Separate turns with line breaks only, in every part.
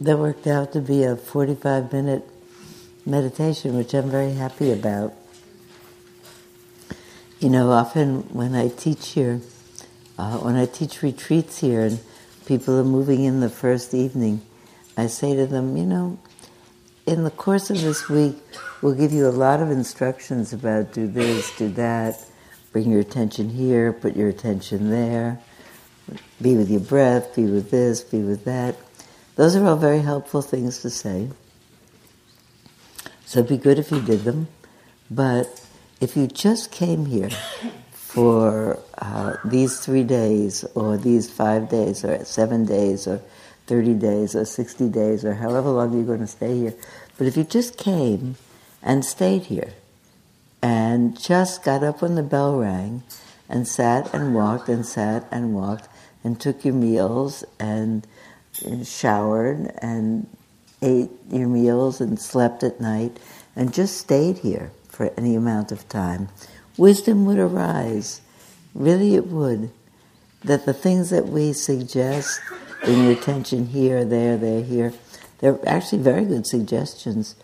that worked out to be a 45 minute meditation, which I'm very happy about. You know, often when I teach here, uh, when I teach retreats here and people are moving in the first evening, I say to them, you know, in the course of this week, we'll give you a lot of instructions about do this, do that, bring your attention here, put your attention there, be with your breath, be with this, be with that. Those are all very helpful things to say. So it'd be good if you did them. But if you just came here for uh, these three days, or these five days, or seven days, or 30 days, or 60 days, or however long you're going to stay here, but if you just came and stayed here, and just got up when the bell rang, and sat and walked and sat and walked, and took your meals and, and showered and ate your meals and slept at night and just stayed here for any amount of time, wisdom would arise. Really, it would. That the things that we suggest, your attention here, there, there, here, they're actually very good suggestions.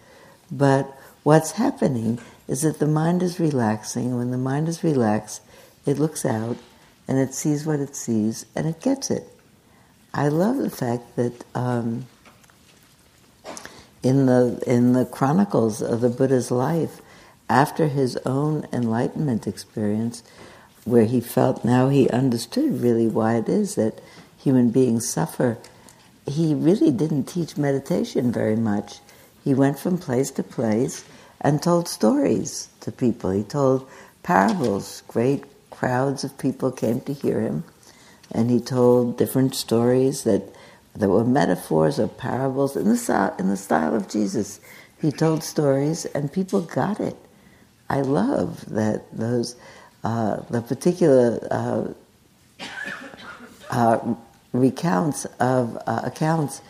But what's happening is that the mind is relaxing. When the mind is relaxed, it looks out and it sees what it sees and it gets it. I love the fact that um, in the in the chronicles of the Buddha's life, after his own enlightenment experience, where he felt now he understood really why it is that human beings suffer, he really didn't teach meditation very much. He went from place to place and told stories to people. He told parables. Great crowds of people came to hear him, and he told different stories that there were metaphors or parables in the, in the style of Jesus. He told stories and people got it. I love that those, uh, the particular uh, uh, recounts of uh, accounts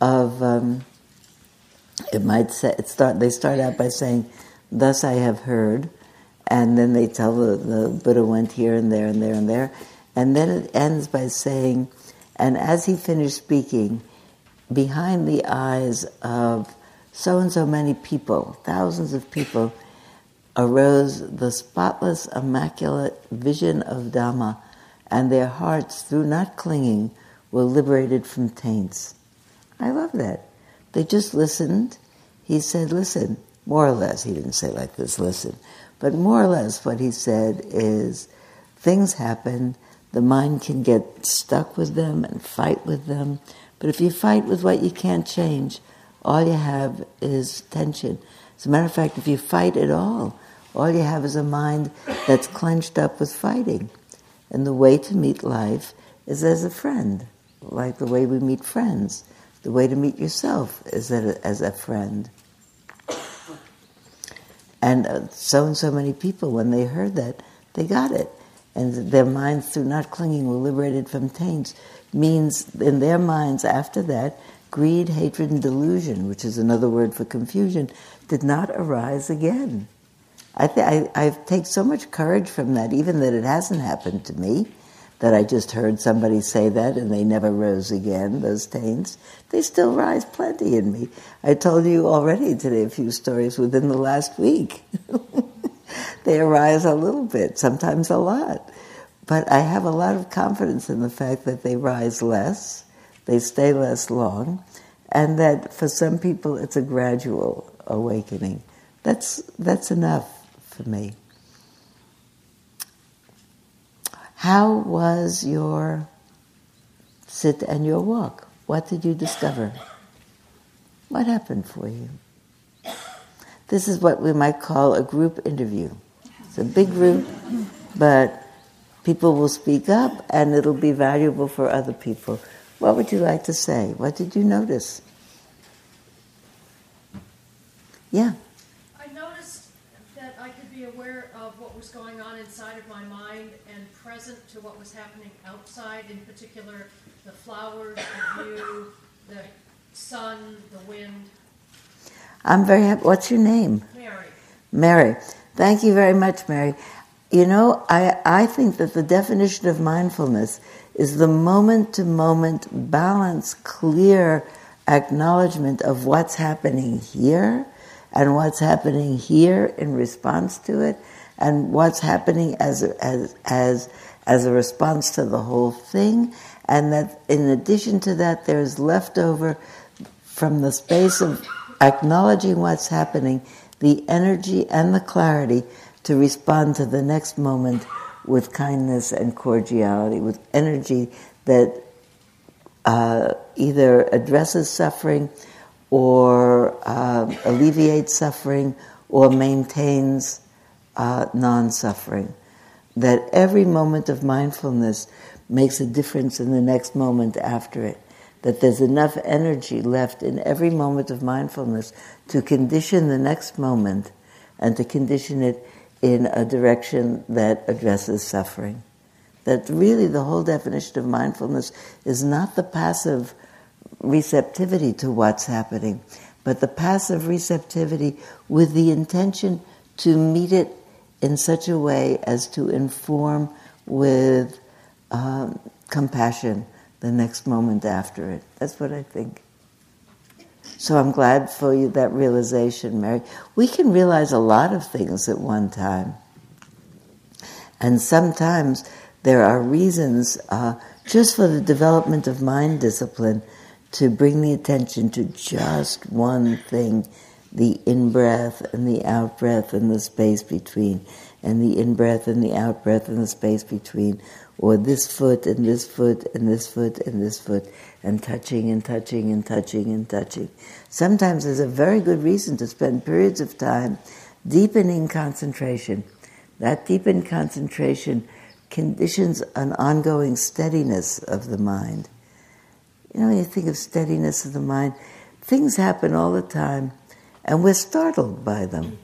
of, um, it might say, it start, they start out by saying, thus I have heard, and then they tell the, the Buddha went here and there and there and there, and then it ends by saying, and as he finished speaking, behind the eyes of so and so many people, thousands of people, arose the spotless, immaculate vision of Dhamma, and their hearts, through not clinging, were liberated from taints. I love that. They just listened. He said, listen, more or less. He didn't say like this, listen. But more or less, what he said is things happen the mind can get stuck with them and fight with them. But if you fight with what you can't change, all you have is tension. As a matter of fact, if you fight at all, all you have is a mind that's clenched up with fighting. And the way to meet life is as a friend, like the way we meet friends. The way to meet yourself is as a friend. And uh, so and so many people, when they heard that, they got it and their minds, through not clinging, were liberated from taints, means in their minds after that, greed, hatred, and delusion, which is another word for confusion, did not arise again. I, th- I, I take so much courage from that, even that it hasn't happened to me, that I just heard somebody say that and they never rose again, those taints. They still rise plenty in me. I told you already today a few stories within the last week. they arise a little bit, sometimes a lot. But I have a lot of confidence in the fact that they rise less, they stay less long, and that for some people it's a gradual awakening. That's, that's enough for me. How was your sit and your walk? What did you discover? What happened for you? This is what we might call a group interview. It's a big group, but people will speak up and it'll be valuable for other people. What would you like to say? What did you notice? Yeah.
I noticed that I could be aware of what was going on inside of my mind and present to what was happening outside, in particular the flowers, the view, the sun, the wind.
I'm very happy. What's your name?
Mary.
Mary. Thank you very much, Mary. You know, I, I think that the definition of mindfulness is the moment to moment balance, clear acknowledgement of what's happening here and what's happening here in response to it and what's happening as a, as as as a response to the whole thing and that in addition to that there's leftover from the space of acknowledging what's happening the energy and the clarity to respond to the next moment with kindness and cordiality with energy that uh, either addresses suffering or uh, alleviates suffering or maintains uh, non suffering. That every moment of mindfulness makes a difference in the next moment after it. That there's enough energy left in every moment of mindfulness to condition the next moment and to condition it in a direction that addresses suffering. That really the whole definition of mindfulness is not the passive receptivity to what's happening, but the passive receptivity with the intention to meet it in such a way as to inform with um, compassion the next moment after it. That's what I think. So I'm glad for you that realization, Mary. We can realize a lot of things at one time. And sometimes there are reasons uh, just for the development of mind discipline to bring the attention to just one thing the in breath and the out breath and the space between, and the in breath and the out breath and the space between, or this foot and this foot and this foot and this foot, and touching and touching and touching and touching. Sometimes there's a very good reason to spend periods of time deepening concentration. That deepened concentration conditions an ongoing steadiness of the mind. You know, when you think of steadiness of the mind, things happen all the time, and we're startled by them.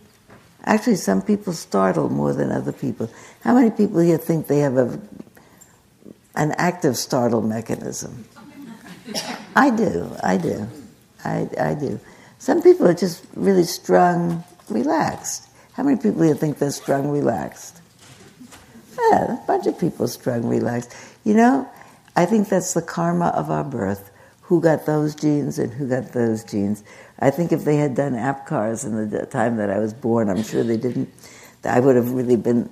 Actually, some people startle more than other people. How many people here think they have a, an active startle mechanism? I do, I do, I, I do. Some people are just really strung, relaxed. How many people do you think they're strung, relaxed? Yeah, a bunch of people strung, relaxed. You know, I think that's the karma of our birth. Who got those genes and who got those genes? I think if they had done APGARs in the time that I was born, I'm sure they didn't. I would have really been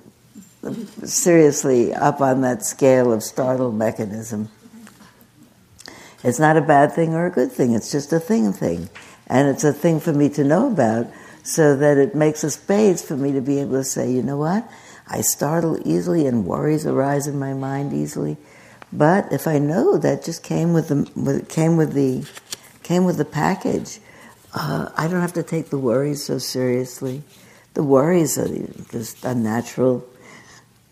seriously up on that scale of startle mechanism. It's not a bad thing or a good thing. It's just a thing thing, and it's a thing for me to know about, so that it makes a space for me to be able to say, you know what, I startle easily, and worries arise in my mind easily but if I know that just came with the came with the came with the package, uh, I don't have to take the worries so seriously. The worries are just a natural.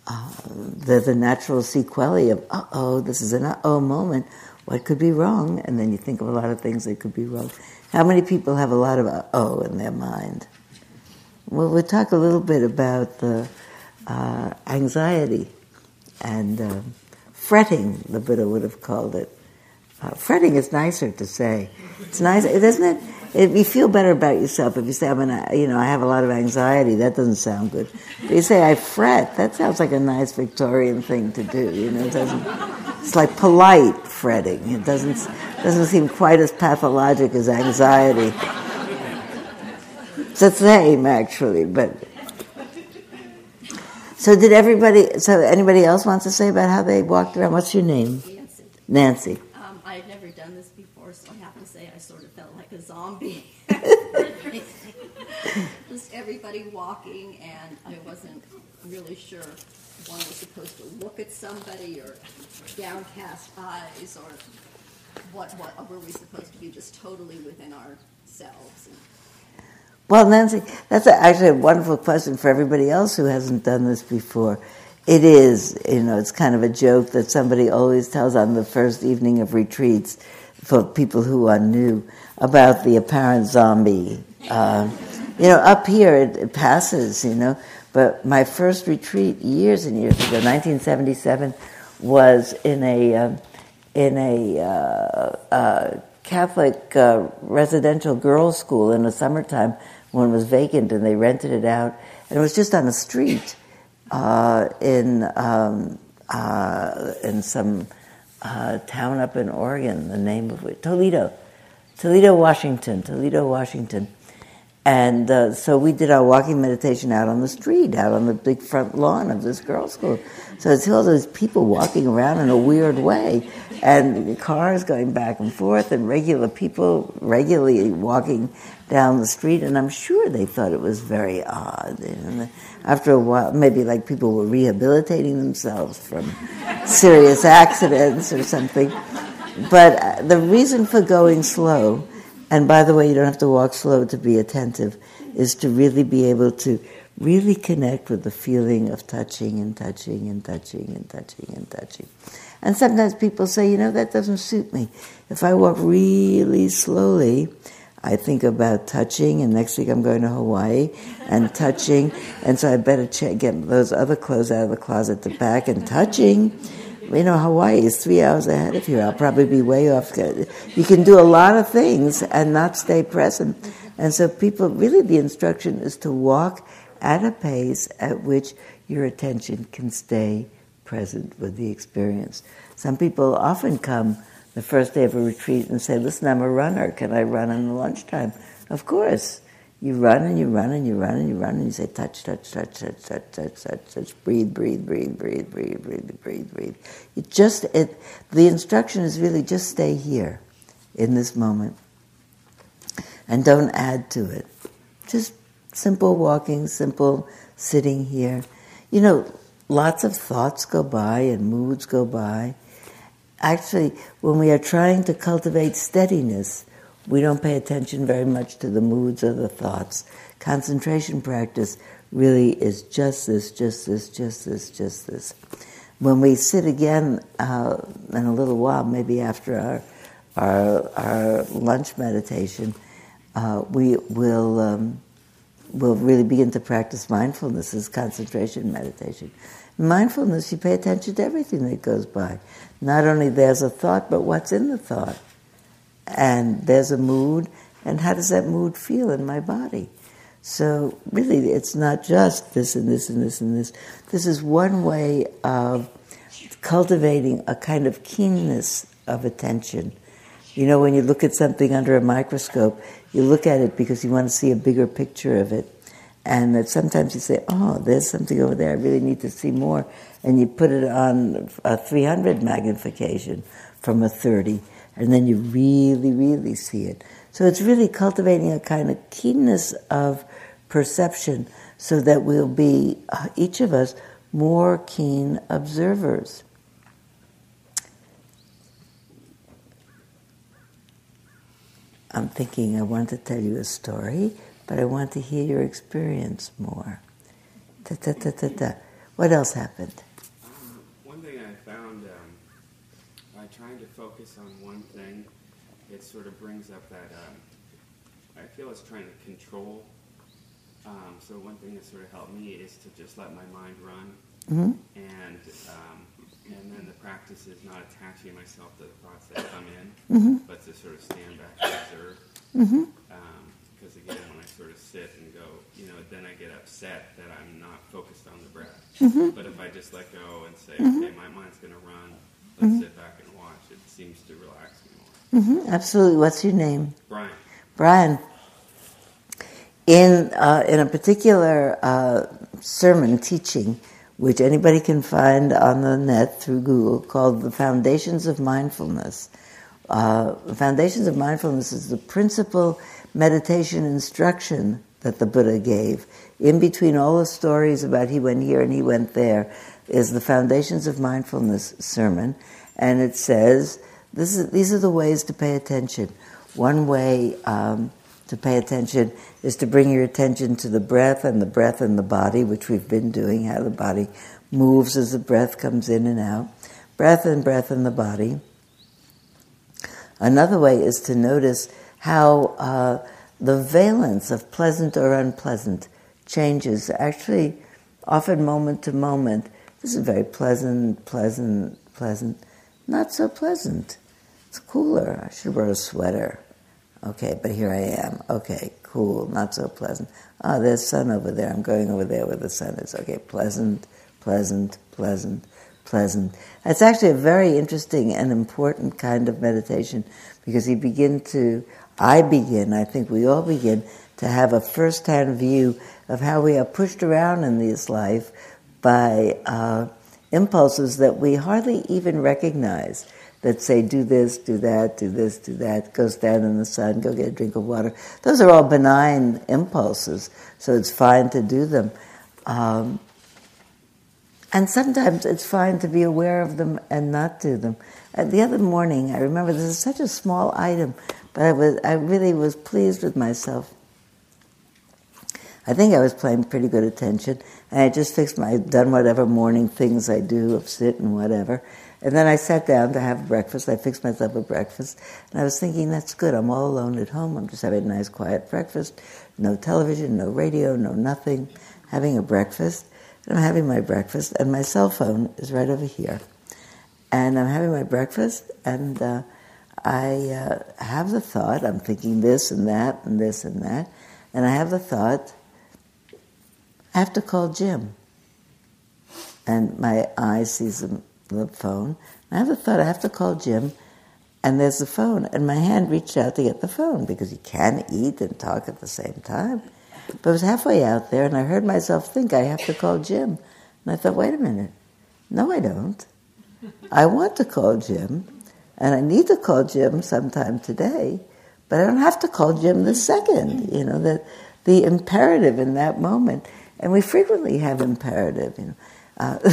Uh, they're the natural sequelae of uh oh, this is an uh oh moment. What could be wrong? And then you think of a lot of things that could be wrong. How many people have a lot of uh oh in their mind? Well, we'll talk a little bit about the uh, anxiety and. Um, fretting, the Buddha would have called it. Uh, fretting is nicer to say. It's nice, isn't it? If you feel better about yourself if you say, "I'm an, you know, I have a lot of anxiety." That doesn't sound good. But you say, "I fret." That sounds like a nice Victorian thing to do. You know, it doesn't. It's like polite fretting. It doesn't doesn't seem quite as pathologic as anxiety. It's the same, actually, but so did everybody? So anybody else wants to say about how they walked around? What's your name?
Nancy.
Nancy.
Um, I had never done this before, so I say I sort of felt like a zombie. Just everybody walking, and I wasn't really sure one was supposed to look at somebody or downcast eyes or what. What were we supposed to be just totally within ourselves? And,
well, Nancy, that's actually a wonderful question for everybody else who hasn't done this before. It is, you know, it's kind of a joke that somebody always tells on the first evening of retreats for people who are new about the apparent zombie. Uh, you know, up here it, it, passes, you know, but my first retreat years and years ago, 1977, was in a uh, in a uh, uh Catholic uh, residential girls' school in the summertime when it was vacant and they rented it out. And it was just on the street in, um, in some uh, town up in Oregon, the name of it, Toledo. Toledo, Washington, Toledo, Washington. And uh, so we did our walking meditation out on the street, out on the big front lawn of this girls' school. So it's all those people walking around in a weird way, and cars going back and forth, and regular people regularly walking down the street. And I'm sure they thought it was very odd. After a while, maybe like people were rehabilitating themselves from serious accidents or something. But uh, the reason for going slow and by the way, you don't have to walk slow to be attentive, is to really be able to really connect with the feeling of touching and touching and touching and touching and touching. And sometimes people say, you know, that doesn't suit me. If I walk really slowly, I think about touching, and next week I'm going to Hawaii and touching, and so I better check, get those other clothes out of the closet to pack and touching you know, Hawaii is three hours ahead of you. I'll probably be way off. You can do a lot of things and not stay present. And so, people really, the instruction is to walk at a pace at which your attention can stay present with the experience. Some people often come the first day of a retreat and say, Listen, I'm a runner. Can I run in the lunchtime? Of course. You run and you run and you run and you run and you say touch, touch, touch, touch, touch, touch, touch, touch, breathe, breathe, breathe, breathe, breathe, breathe, breathe, breathe. It just it the instruction is really just stay here in this moment. And don't add to it. Just simple walking, simple sitting here. You know, lots of thoughts go by and moods go by. Actually, when we are trying to cultivate steadiness, we don't pay attention very much to the moods or the thoughts. Concentration practice really is just this, just this, just this, just this. When we sit again uh, in a little while, maybe after our our, our lunch meditation, uh, we will um, will really begin to practice mindfulness as concentration meditation. Mindfulness, you pay attention to everything that goes by. Not only there's a thought, but what's in the thought and there's a mood, and how does that mood feel in my body? So, really, it's not just this and this and this and this. This is one way of cultivating a kind of keenness of attention. You know, when you look at something under a microscope, you look at it because you want to see a bigger picture of it. And that sometimes you say, oh, there's something over there, I really need to see more. And you put it on a 300 magnification from a 30 and then you really, really see it. So it's really cultivating a kind of keenness of perception so that we'll be, uh, each of us, more keen observers. I'm thinking I want to tell you a story, but I want to hear your experience more. Ta ta ta ta ta. What else happened?
Um, one thing I found um, by trying to focus on one thing, it sort of brings up that um, I feel it's trying to control. Um, so one thing that sort of helped me is to just let my mind run, mm-hmm. and um, and then the practice is not attaching myself to the thoughts that come in, mm-hmm. but to sort of stand back and observe. Mm-hmm. Because um, again, when I sort of sit and go, you know, then I get upset that I'm not focused on the breath. Mm-hmm. But if I just let go and say, mm-hmm. okay, my mind's going to run, let's sit back and watch, it seems to relax me
more. Mm-hmm, absolutely. What's your name?
Brian.
Brian. In uh, in a particular uh, sermon teaching, which anybody can find on the net through Google, called "The Foundations of Mindfulness." Uh, Foundations of Mindfulness is the principal meditation instruction that the Buddha gave. In between all the stories about he went here and he went there, is the Foundations of Mindfulness sermon and it says is, these are the ways to pay attention. One way um, to pay attention is to bring your attention to the breath and the breath and the body, which we've been doing, how the body moves as the breath comes in and out. Breath and breath in the body. Another way is to notice how uh, the valence of pleasant or unpleasant changes, actually, often moment to moment. This is very pleasant, pleasant, pleasant not so pleasant. It's cooler. I should wear a sweater. Okay, but here I am. Okay, cool, not so pleasant. Ah, oh, there's sun over there. I'm going over there where the sun is. Okay, pleasant, pleasant, pleasant, pleasant. It's actually a very interesting and important kind of meditation because you begin to I begin, I think we all begin, to have a first hand view of how we are pushed around in this life by uh, impulses that we hardly even recognize that say, do this, do that, do this, do that, go stand in the sun, go get a drink of water. Those are all benign impulses, so it's fine to do them. Um, and sometimes it's fine to be aware of them and not do them. Uh, the other morning, I remember this is such a small item, but I, was, I really was pleased with myself. I think I was paying pretty good attention, and I just fixed my, done whatever morning things I do of sit and whatever. And then I sat down to have breakfast. I fixed myself a breakfast. And I was thinking, that's good. I'm all alone at home. I'm just having a nice, quiet breakfast. No television, no radio, no nothing. Having a breakfast. And I'm having my breakfast, and my cell phone is right over here. And I'm having my breakfast, and uh, I uh, have the thought, I'm thinking this and that and this and that. And I have the thought, I have to call Jim. And my eye sees the phone. I have the thought I have to call Jim, and there's the phone. And my hand reached out to get the phone because you can't eat and talk at the same time. But I was halfway out there, and I heard myself think I have to call Jim. And I thought, wait a minute. No, I don't. I want to call Jim, and I need to call Jim sometime today, but I don't have to call Jim the second. You know, the, the imperative in that moment. And we frequently have imperative, you know. Uh,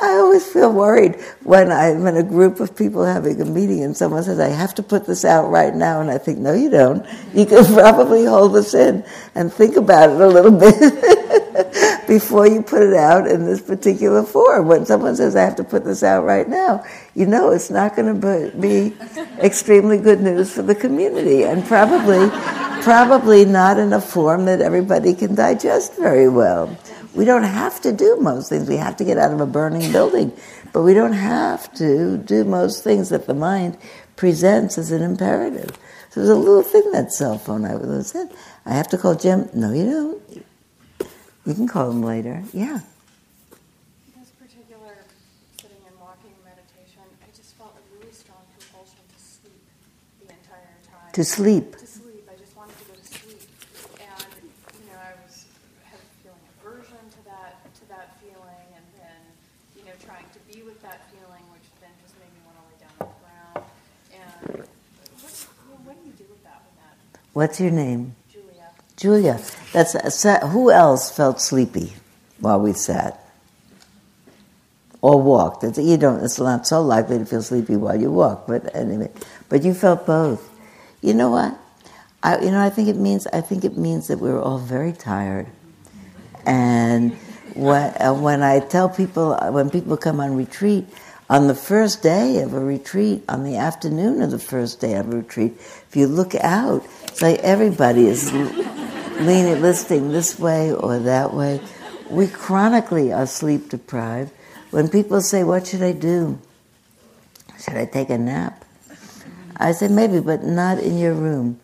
I always feel worried when I'm in a group of people having a meeting and someone says, I have to put this out right now. And I think, no, you don't. You can probably hold this in and think about it a little bit before you put it out in this particular form. When someone says, I have to put this out right now, you know it's not going to be extremely good news for the community and probably, probably not in a form that everybody can digest very well. We don't have to do most things. We have to get out of a burning building, but we don't have to do most things that the mind presents as an imperative. So there's a little thing that cell phone I was said. I have to call Jim. No, you don't. You can call them later. Yeah.
This particular sitting and walking meditation, I just felt a really strong compulsion to sleep the entire time.
To sleep.
To sleep. I just wanted to go to sleep, and you know, I was had feeling aversion to that to that feeling, and then you know, trying to be with that feeling, which then just made me want to lay down on the ground. And what, you know, what do you do with that? With that,
What's your name?
Julia?
That's who else felt sleepy while we sat or walked. It's, you don't. It's not so likely to feel sleepy while you walk, but anyway. But you felt both. You know what? I, you know, I think it means. I think it means that we're all very tired, and when, uh, when I tell people, when people come on retreat, on the first day of a retreat, on the afternoon of the first day of a retreat, if you look out, like everybody is leaning, listing this way or that way. We chronically are sleep deprived. When people say, What should I do? Should I take a nap? I say, Maybe, but not in your room.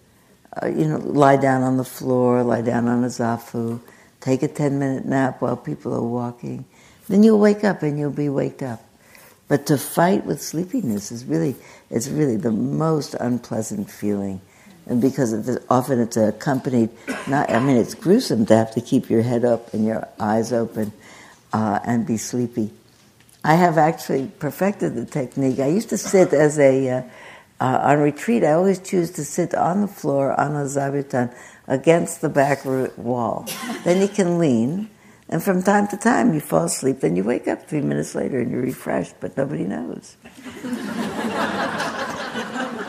Uh, you know, lie down on the floor, lie down on a zafu, take a 10 minute nap while people are walking. Then you'll wake up and you'll be waked up. But to fight with sleepiness is really, it's really the most unpleasant feeling. And because often it's accompanied, not, I mean, it's gruesome to have to keep your head up and your eyes open uh, and be sleepy. I have actually perfected the technique. I used to sit as a, uh, uh, on retreat, I always choose to sit on the floor on a zabuton against the back wall. then you can lean, and from time to time you fall asleep, then you wake up three minutes later and you're refreshed, but nobody knows.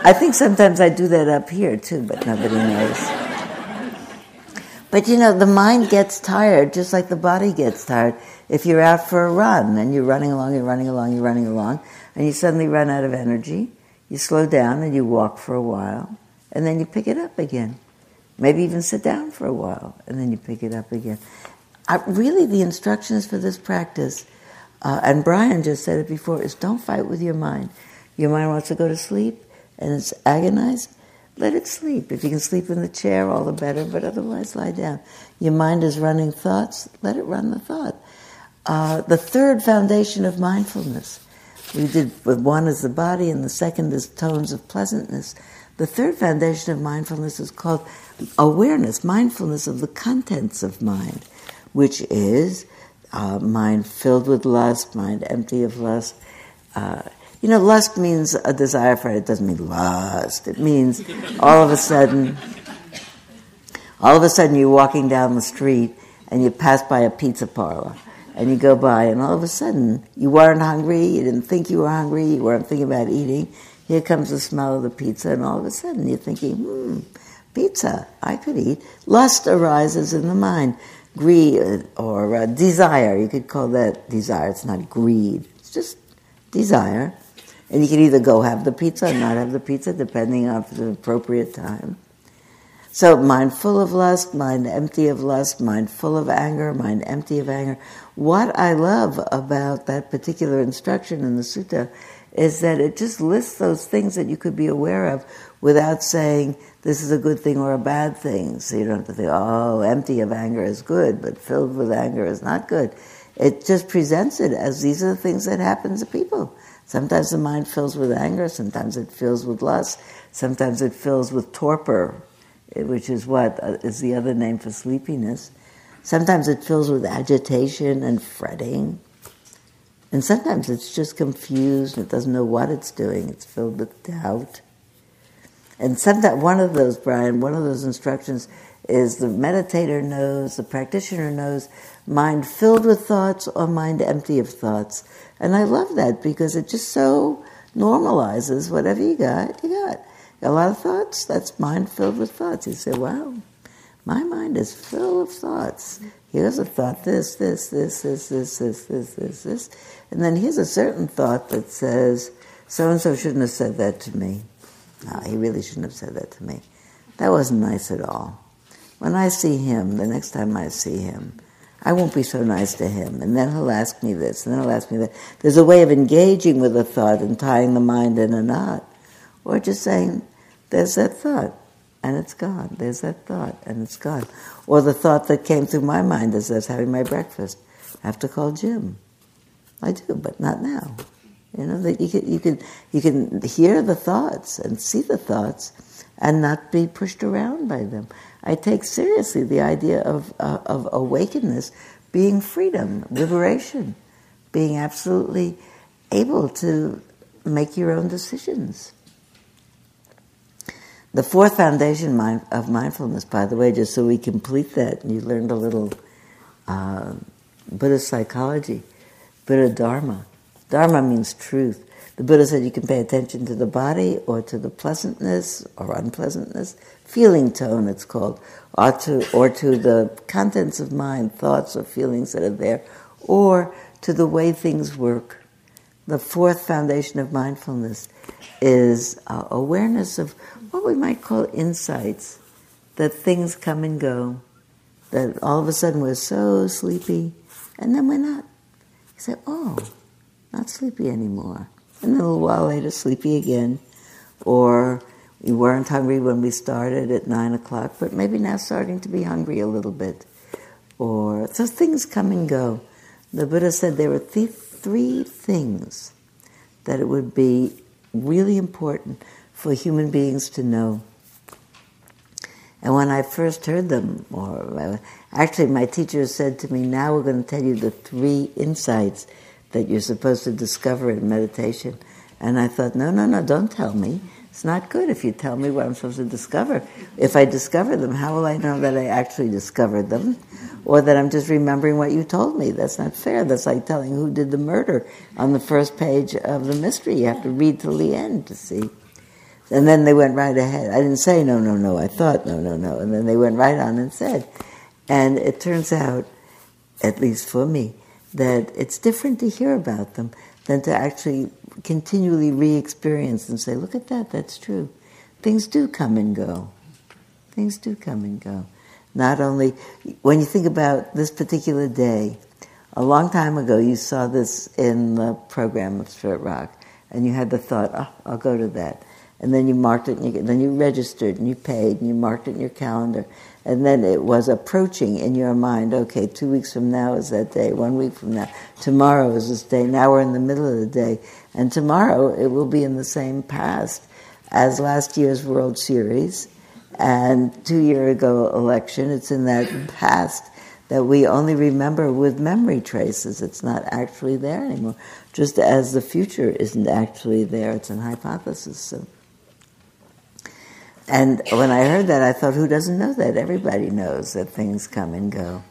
I think sometimes I do that up here too, but nobody knows. But you know, the mind gets tired just like the body gets tired. If you're out for a run and you're running along, you're running along, you're running along, and you suddenly run out of energy, you slow down and you walk for a while, and then you pick it up again. Maybe even sit down for a while, and then you pick it up again. I, really, the instructions for this practice, uh, and Brian just said it before, is don't fight with your mind. Your mind wants to go to sleep, and it's agonized. Let it sleep. If you can sleep in the chair, all the better, but otherwise, lie down. Your mind is running thoughts, let it run the thought. Uh, the third foundation of mindfulness we did one is the body, and the second is tones of pleasantness. The third foundation of mindfulness is called awareness, mindfulness of the contents of mind, which is uh, mind filled with lust, mind empty of lust. Uh, you know, lust means a desire for it. It doesn't mean lust. It means all of a sudden, all of a sudden you're walking down the street and you pass by a pizza parlor and you go by and all of a sudden you weren't hungry, you didn't think you were hungry, you weren't thinking about eating. Here comes the smell of the pizza and all of a sudden you're thinking, hmm, pizza, I could eat. Lust arises in the mind. Greed or uh, desire, you could call that desire. It's not greed, it's just desire. And you can either go have the pizza or not have the pizza, depending on the appropriate time. So, mind full of lust, mind empty of lust, mind full of anger, mind empty of anger. What I love about that particular instruction in the sutta is that it just lists those things that you could be aware of without saying this is a good thing or a bad thing. So you don't have to think, oh, empty of anger is good, but filled with anger is not good. It just presents it as these are the things that happen to people. Sometimes the mind fills with anger, sometimes it fills with lust, sometimes it fills with torpor, which is what uh, the other name for sleepiness. Sometimes it fills with agitation and fretting. And sometimes it's just confused, it doesn't know what it's doing, it's filled with doubt. And sometimes one of those, Brian, one of those instructions is the meditator knows, the practitioner knows, mind filled with thoughts or mind empty of thoughts. And I love that because it just so normalizes whatever you got, you got. A lot of thoughts, that's mind filled with thoughts. You say, wow, my mind is full of thoughts. Here's a thought, this, this, this, this, this, this, this, this, this. And then here's a certain thought that says, so and so shouldn't have said that to me. No, he really shouldn't have said that to me. That wasn't nice at all. When I see him, the next time I see him, I won't be so nice to him. And then he'll ask me this, and then he'll ask me that. There's a way of engaging with a thought and tying the mind in a knot. Or just saying, there's that thought, and it's gone. There's that thought, and it's gone. Or the thought that came through my mind as I was having my breakfast. I have to call Jim. I do, but not now. You know that you can you can you can hear the thoughts and see the thoughts, and not be pushed around by them. I take seriously the idea of uh, of awakeness being freedom, liberation, being absolutely able to make your own decisions. The fourth foundation of mindfulness, by the way, just so we complete that, and you learned a little uh, Buddhist psychology, Buddha Dharma. Dharma means truth. The Buddha said you can pay attention to the body or to the pleasantness or unpleasantness, feeling tone it's called, or to, or to the contents of mind, thoughts or feelings that are there, or to the way things work. The fourth foundation of mindfulness is uh, awareness of what we might call insights, that things come and go, that all of a sudden we're so sleepy, and then we're not. You say, oh, not sleepy anymore. And then a little while later, sleepy again. Or we weren't hungry when we started at nine o'clock, but maybe now starting to be hungry a little bit. Or so things come and go. The Buddha said there were th- three things that it would be really important for human beings to know. And when I first heard them, or uh, actually my teacher said to me, now we're going to tell you the three insights that you're supposed to discover in meditation. And I thought, no, no, no, don't tell me. It's not good if you tell me what I'm supposed to discover. If I discover them, how will I know that I actually discovered them? Or that I'm just remembering what you told me? That's not fair. That's like telling who did the murder on the first page of the mystery. You have to read till the end to see. And then they went right ahead. I didn't say no, no, no. I thought no, no, no. And then they went right on and said. And it turns out, at least for me, that it's different to hear about them than to actually continually re experience and say, look at that, that's true. Things do come and go. Things do come and go. Not only, when you think about this particular day, a long time ago you saw this in the program of Spirit Rock, and you had the thought, oh, I'll go to that. And then you marked it, and you, then you registered, and you paid, and you marked it in your calendar. And then it was approaching in your mind, okay, two weeks from now is that day, one week from now, tomorrow is this day, now we're in the middle of the day, and tomorrow it will be in the same past. as last year's World Series and two year ago election. It's in that past that we only remember with memory traces. It's not actually there anymore. Just as the future isn't actually there, it's an hypothesis. So. And when I heard that, I thought, who doesn't know that? Everybody knows that things come and go.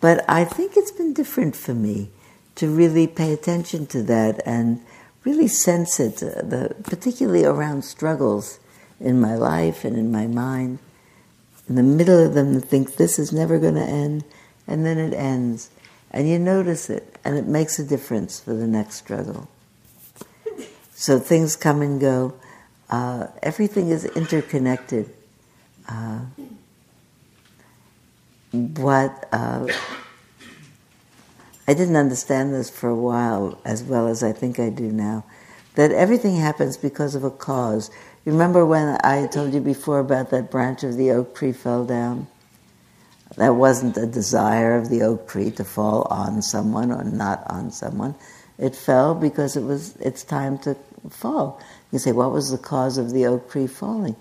But I think it's been different for me to really pay attention to that and really sense it, uh, the, particularly around struggles in my life and in my mind. In the middle of them, to think this is never going to end, and then it ends. And you notice it, and it makes a difference for the next struggle. So things come and go. Uh, everything is interconnected. Uh, what uh, I didn't understand this for a while as well as I think I do now. That everything happens because of a cause. You remember when I told you before about that branch of the oak tree fell down? That wasn't a desire of the oak tree to fall on someone or not on someone. It fell because it was its time to fall. You say, what was the cause of the oak tree falling?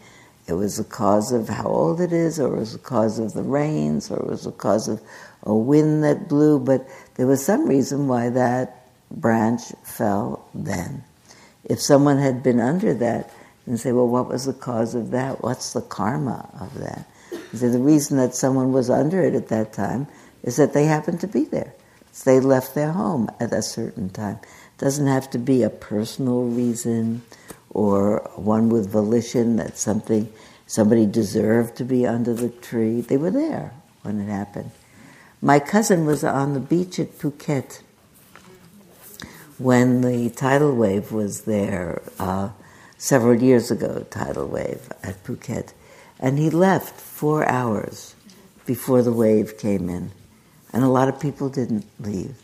It was the cause of how old it is, or it was the cause of the rains, or it was the cause of a wind that blew, but there was some reason why that branch fell then. If someone had been under that, and say, well, what was the cause of that? What's the karma of that? So the reason that someone was under it at that time is that they happened to be there. So they left their home at a certain time. It doesn't have to be a personal reason or one with volition that something somebody deserved to be under the tree. They were there when it happened. My cousin was on the beach at Phuket when the tidal wave was there uh, several years ago. Tidal wave at Phuket, and he left four hours before the wave came in, and a lot of people didn't leave.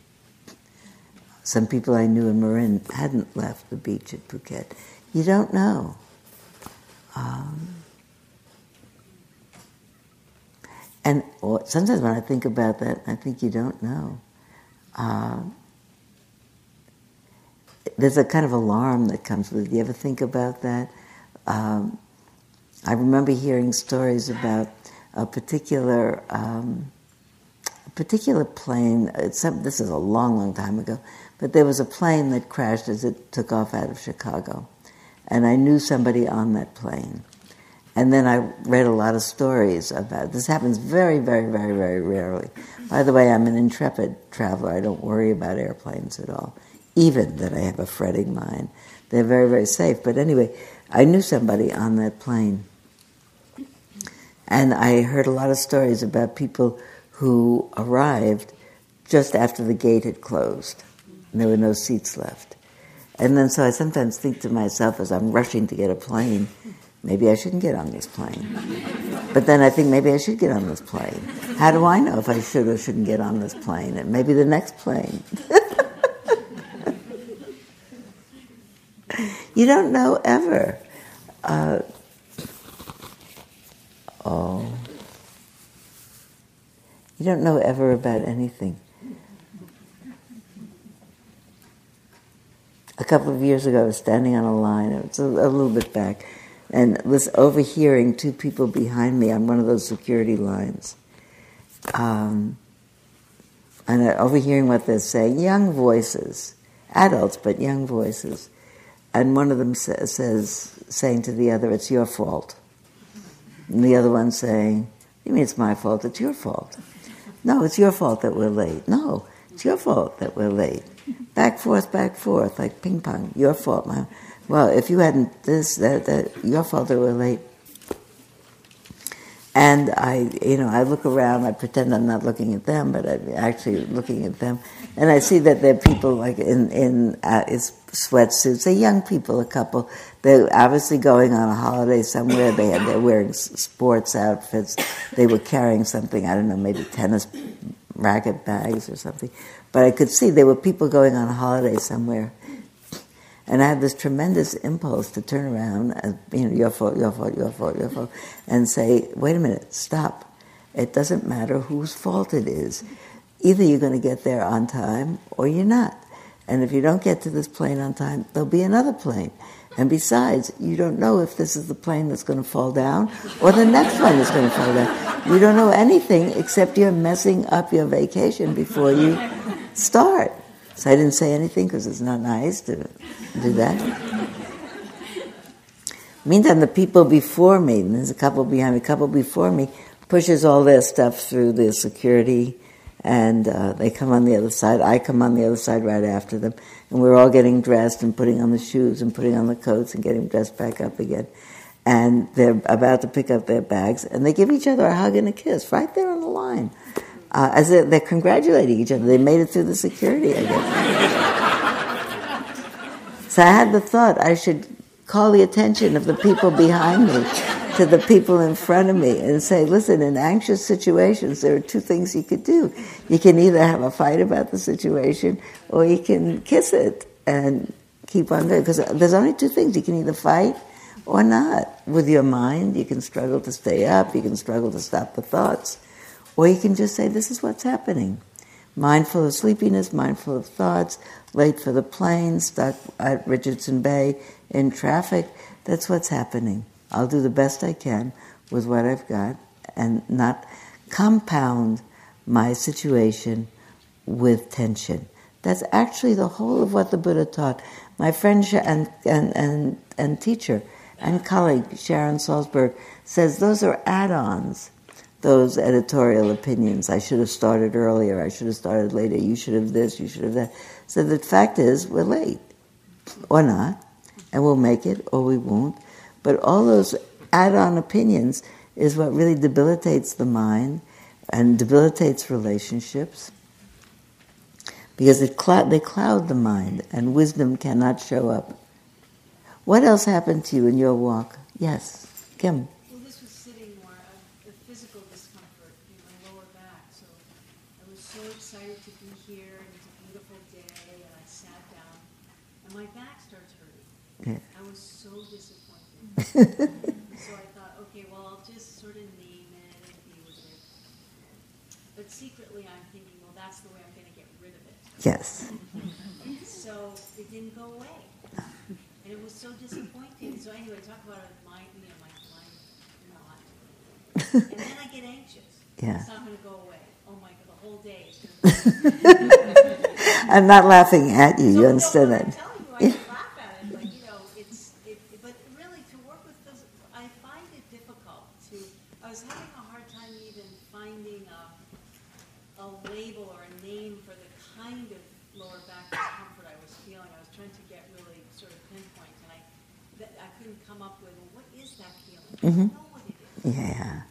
Some people I knew in Marin hadn't left the beach at Phuket. You don't know. Um, and sometimes when I think about that, I think you don't know. Uh, there's a kind of alarm that comes with it. Do you ever think about that? Um, I remember hearing stories about a particular um, a particular plane. Some, this is a long, long time ago, but there was a plane that crashed as it took off out of Chicago and I knew somebody on that plane. And then I read a lot of stories about it. this. Happens very, very, very, very rarely. By the way, I'm an intrepid traveler. I don't worry about airplanes at all, even that I have a fretting mind. They're very, very safe. But anyway, I knew somebody on that plane. And I heard a lot of stories about people who arrived just after the gate had closed. And there were no seats left. And then so I sometimes think to myself as I'm rushing to get a plane, maybe I shouldn't get on this plane. But then I think maybe I should get on this plane. How do I know if I should or shouldn't get on this plane? And maybe the next plane. you don't know ever. Uh, oh. You don't know ever about anything. a couple of years ago, I was standing on a line, it was a, a little bit back, and was overhearing two people behind me on one of those security lines. Um, and overhearing what they're saying, young voices, adults, but young voices. And one of them sa- says, saying to the other, it's your fault. And the other one saying, you mean it's my fault? It's your fault. No, it's your fault that we're late. No, it's your fault that we're late back forth, back forth, like ping pong. Your fault, man. Well, if you hadn't this, that, that, your father we're late. And I, you know, I look around. I pretend I'm not looking at them, but I'm actually looking at them. And I see that there are people like in in uh, sweatsuits. They're young people, a couple. They're obviously going on a holiday somewhere. They had they're wearing sports outfits. They were carrying something. I don't know, maybe tennis racket bags or something. But I could see there were people going on a holiday somewhere. And I had this tremendous impulse to turn around, and, you know, your fault, your fault, your fault, your fault, and say, wait a minute, stop. It doesn't matter whose fault it is. Either you're going to get there on time or you're not. And if you don't get to this plane on time, there'll be another plane. And besides, you don't know if this is the plane that's going to fall down or the next one is going to fall down. You don't know anything except you're messing up your vacation before you start. So I didn't say anything because it's not nice to do that. Meantime, the people before me, and there's a couple behind me, a couple before me, pushes all their stuff through the security, and uh, they come on the other side. I come on the other side right after them, and we're all getting dressed and putting on the shoes and putting on the coats and getting dressed back up again. And they're about to pick up their bags, and they give each other a hug and a kiss right there on the line, uh, as they're, they're congratulating each other. They made it through the security, I guess. so I had the thought I should call the attention of the people behind me to the people in front of me and say, listen, in anxious situations, there are two things you could do. You can either have a fight about the situation or you can kiss it and keep on going. Because there's only two things. You can either fight or not. With your mind, you can struggle to stay up, you can struggle to stop the thoughts, or you can just say, this is what's happening. Mindful of sleepiness, mindful of thoughts, late for the plane, stuck at Richardson Bay, in traffic, that's what's happening. I'll do the best I can with what I've got and not compound my situation with tension. That's actually the whole of what the Buddha taught. My friend and, and, and, and teacher and colleague Sharon Salzberg says those are add ons, those editorial opinions. I should have started earlier, I should have started later, you should have this, you should have that. So the fact is, we're late, or not and we'll make it or we won't. But all those add on opinions is what really debilitates the mind and debilitates relationships because it they cloud the mind and wisdom cannot show up. What else happened to you in your walk? Yes, Kim.
Well, this was sitting more of the physical discomfort in my lower back. So I was so excited to be here, and it's a beautiful day, and I sat down, and my back starts hurting.
Yeah.
I was so disappointed. So I thought, okay, well, I'll just sort of name it and with it. But secretly, I'm thinking, well, that's the way I'm going to get rid of it.
Yes.
So it didn't go away. And it was so disappointing. So anyway, talk about a mind, you know, my mind not. And then I get anxious.
Yeah.
It's not going to go away. Oh my God, the whole day is going to
I'm not laughing at you, you understand that?
I'm telling you, I can laugh at it, but you know, it's, it, but really to work with those, I find it difficult to, I was having a hard time even finding a, a label or a name for the kind of lower back discomfort I was feeling. I was trying to get really sort of pinpoint, and I, that, I couldn't come up with, well, what is is.
Yeah.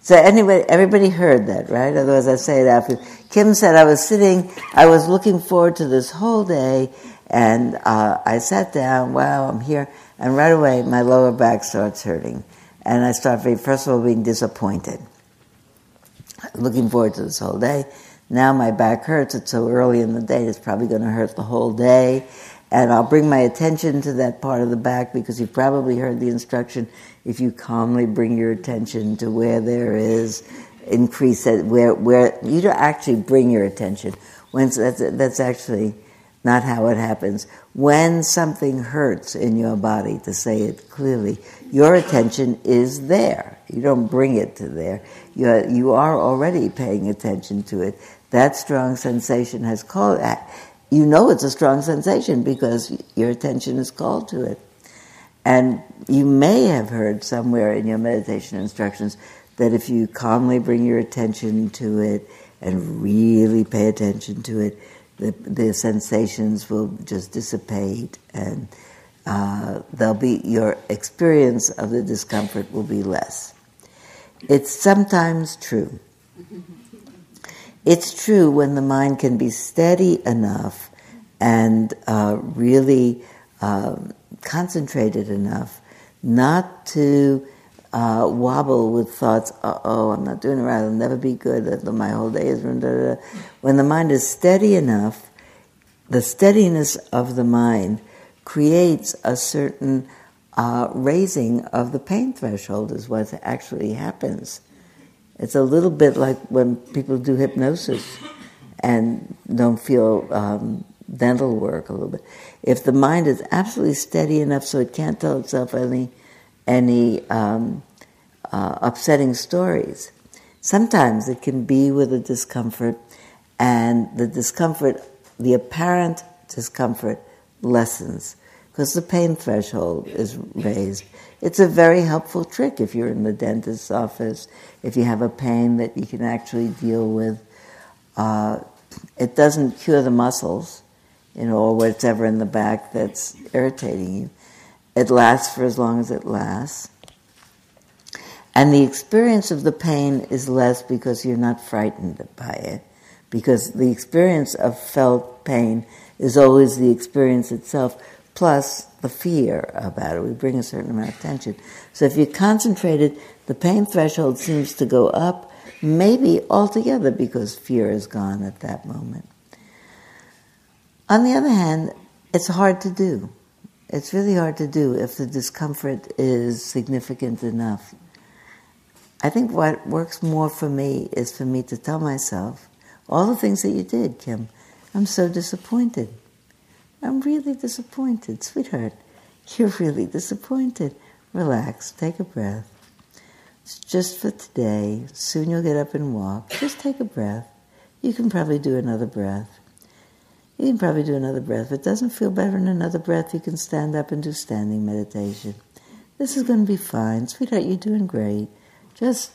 So anyway, everybody heard that, right? Otherwise, I say it after. Kim said I was sitting, I was looking forward to this whole day, and uh, I sat down. Wow, I'm here, and right away my lower back starts hurting, and I start first of all being disappointed. Looking forward to this whole day. Now my back hurts. It's so early in the day; it's probably going to hurt the whole day. And I'll bring my attention to that part of the back because you've probably heard the instruction if you calmly bring your attention to where there is increase it, where, where you don't actually bring your attention. When that's, that's actually not how it happens. When something hurts in your body, to say it clearly, your attention is there. You don't bring it to there. You are, you are already paying attention to it. That strong sensation has called, you know it's a strong sensation because your attention is called to it. And you may have heard somewhere in your meditation instructions that if you calmly bring your attention to it and really pay attention to it, the, the sensations will just dissipate and uh, there'll be your experience of the discomfort will be less. It's sometimes true. It's true when the mind can be steady enough and uh, really uh, concentrated enough not to uh, wobble with thoughts, uh oh, I'm not doing it right, I'll never be good, my whole day is ruined. When the mind is steady enough, the steadiness of the mind creates a certain uh, raising of the pain threshold, is what actually happens. It's a little bit like when people do hypnosis and don't feel um, dental work a little bit. If the mind is absolutely steady enough so it can't tell itself any any um, uh, upsetting stories, sometimes it can be with a discomfort, and the discomfort, the apparent discomfort, lessens because the pain threshold is raised. It's a very helpful trick if you're in the dentist's office, if you have a pain that you can actually deal with. Uh, it doesn't cure the muscles, you know, or whatever in the back that's irritating you. It lasts for as long as it lasts. And the experience of the pain is less because you're not frightened by it. Because the experience of felt pain is always the experience itself, plus the fear about it. We bring a certain amount of tension. So if you concentrated, the pain threshold seems to go up, maybe altogether because fear is gone at that moment. On the other hand, it's hard to do. It's really hard to do if the discomfort is significant enough. I think what works more for me is for me to tell myself, all the things that you did, Kim, I'm so disappointed. I'm really disappointed. Sweetheart, you're really disappointed. Relax, take a breath. It's just for today. Soon you'll get up and walk. Just take a breath. You can probably do another breath. You can probably do another breath. If it doesn't feel better in another breath, you can stand up and do standing meditation. This is going to be fine. Sweetheart, you're doing great. Just,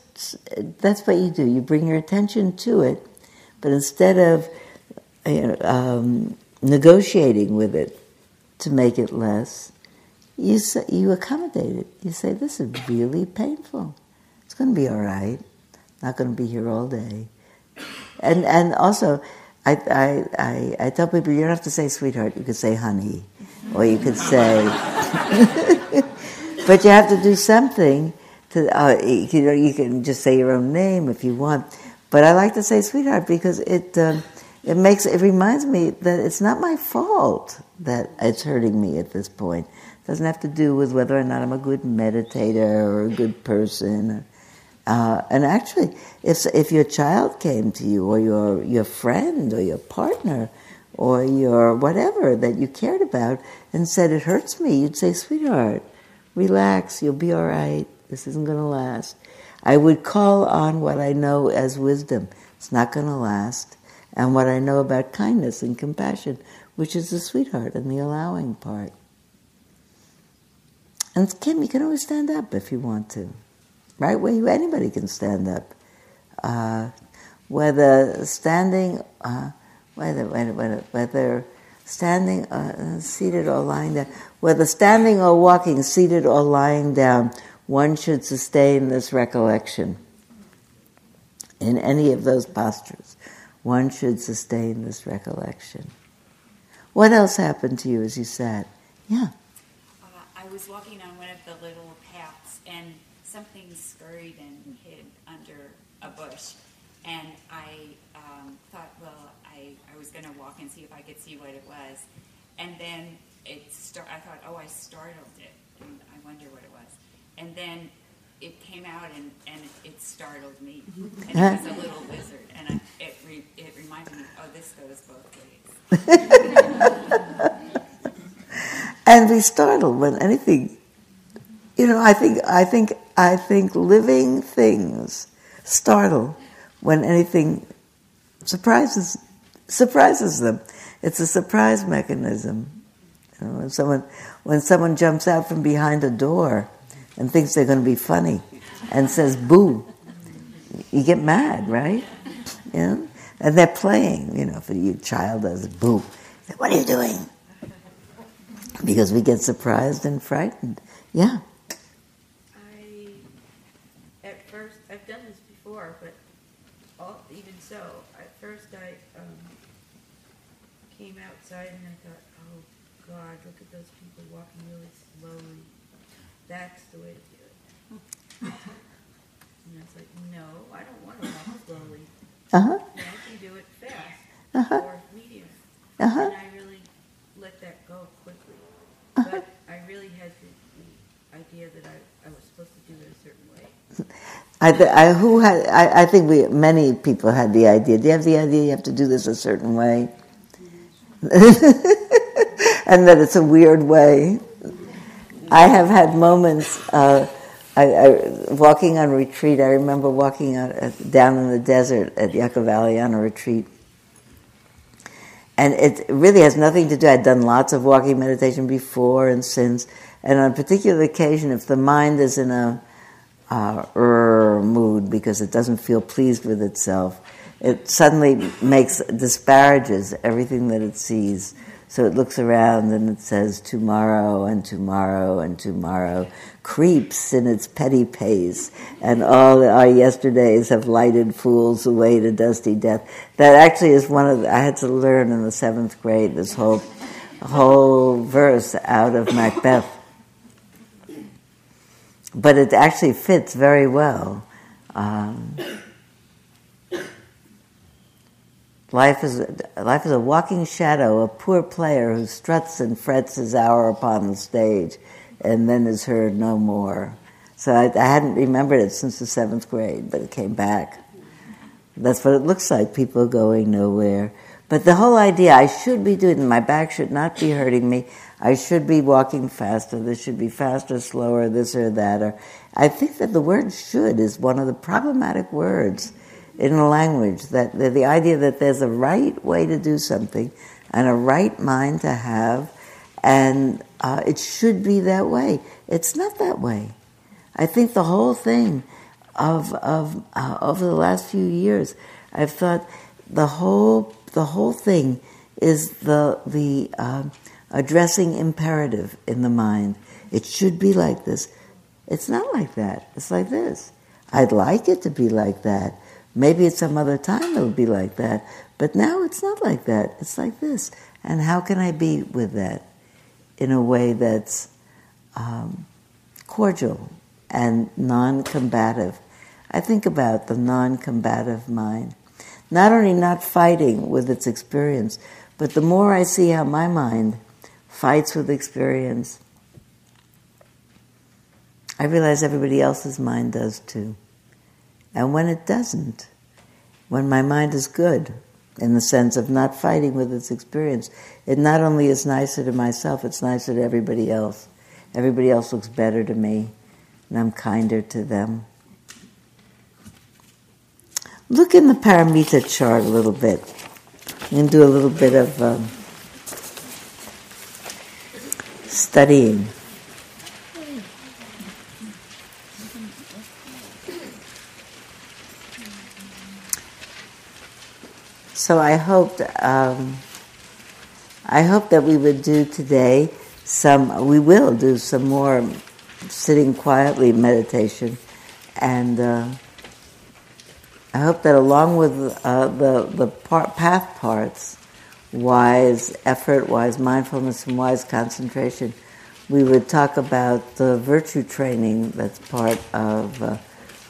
that's what you do. You bring your attention to it, but instead of um, negotiating with it to make it less, you, say, you accommodate it. You say, this is really painful. It's going to be all right. Not going to be here all day. And, and also, I, I, I, I tell people you don't have to say sweetheart, you could say honey. Or you could say, but you have to do something to, uh, you know, you can just say your own name if you want. But I like to say sweetheart because it, um, it makes it reminds me that it's not my fault that it's hurting me at this point. It doesn't have to do with whether or not I'm a good meditator or a good person. Uh, and actually, if if your child came to you, or your your friend, or your partner, or your whatever that you cared about, and said it hurts me, you'd say, "Sweetheart, relax. You'll be all right. This isn't going to last." I would call on what I know as wisdom. It's not going to last and what I know about kindness and compassion, which is the sweetheart and the allowing part. And Kim, you can always stand up if you want to, right? Where you, anybody can stand up. Uh, whether standing, uh, whether, whether, whether standing, uh, seated or lying down, whether standing or walking, seated or lying down, one should sustain this recollection in any of those postures one should sustain this recollection. What else happened to you as you sat? Yeah.
Uh, I was walking on one of the little paths, and something scurried and hid under a bush. And I um, thought, well, I, I was going to walk and see if I could see what it was. And then it star- I thought, oh, I startled it, and I wonder what it was. And then it came out and, and it startled me. And it was a little lizard. And I, it, re, it reminded me, oh,
and be startled when anything, you know, I think, I think, I think living things startle when anything surprises, surprises them. It's a surprise mechanism. You know, when someone, when someone jumps out from behind a door, and thinks they're going to be funny and says boo, you get mad, right? Know? And they're playing, you know, if your child does boo, what are you doing? Because we get surprised and frightened. Yeah.
I, at first, I've done this before, but all, even so, at first I um, came outside and I thought, oh God, look at those people walking really slowly that's the way to do it. and I was like, no, I don't want to walk slowly.
Uh-huh.
I can do it fast
uh-huh.
or medium.
Uh-huh.
And I really let that go quickly.
Uh-huh.
But I really had the, the idea that I, I was supposed to do it a certain way.
I, th- I, who had, I, I think we, many people had the idea. Do you have the idea you have to do this a certain way? and that it's a weird way. I have had moments. Uh, I, I, walking on retreat, I remember walking on, uh, down in the desert at Yucca Valley on a retreat. And it really has nothing to do, I'd done lots of walking meditation before and since. And on a particular occasion, if the mind is in a uh, er mood because it doesn't feel pleased with itself, it suddenly makes disparages everything that it sees. So it looks around and it says tomorrow and tomorrow and tomorrow, creeps in its petty pace, and all our yesterdays have lighted fools away to dusty death. That actually is one of the, I had to learn in the seventh grade this whole whole verse out of Macbeth. But it actually fits very well. Um, Life is, life is a walking shadow, a poor player who struts and frets his hour upon the stage and then is heard no more. So I, I hadn't remembered it since the seventh grade, but it came back. That's what it looks like, people going nowhere. But the whole idea, I should be doing, my back should not be hurting me. I should be walking faster. This should be faster, slower, this or that. Or I think that the word should is one of the problematic words in a language that the, the idea that there's a right way to do something and a right mind to have and uh, it should be that way. It's not that way. I think the whole thing of, of uh, over the last few years i've thought the whole the whole thing is the the uh, addressing imperative in the mind. It should be like this. It's not like that. It's like this. I'd like it to be like that Maybe at some other time it'll be like that, but now it's not like that. It's like this. And how can I be with that in a way that's um, cordial and non combative? I think about the non combative mind. Not only not fighting with its experience, but the more I see how my mind fights with experience, I realize everybody else's mind does too. And when it doesn't, when my mind is good, in the sense of not fighting with its experience, it not only is nicer to myself, it's nicer to everybody else. Everybody else looks better to me, and I'm kinder to them. Look in the paramita chart a little bit and do a little bit of um, studying. So I hoped, um, I hope that we would do today some. We will do some more sitting quietly meditation, and uh, I hope that along with uh, the the part, path parts, wise effort, wise mindfulness, and wise concentration, we would talk about the virtue training that's part of uh,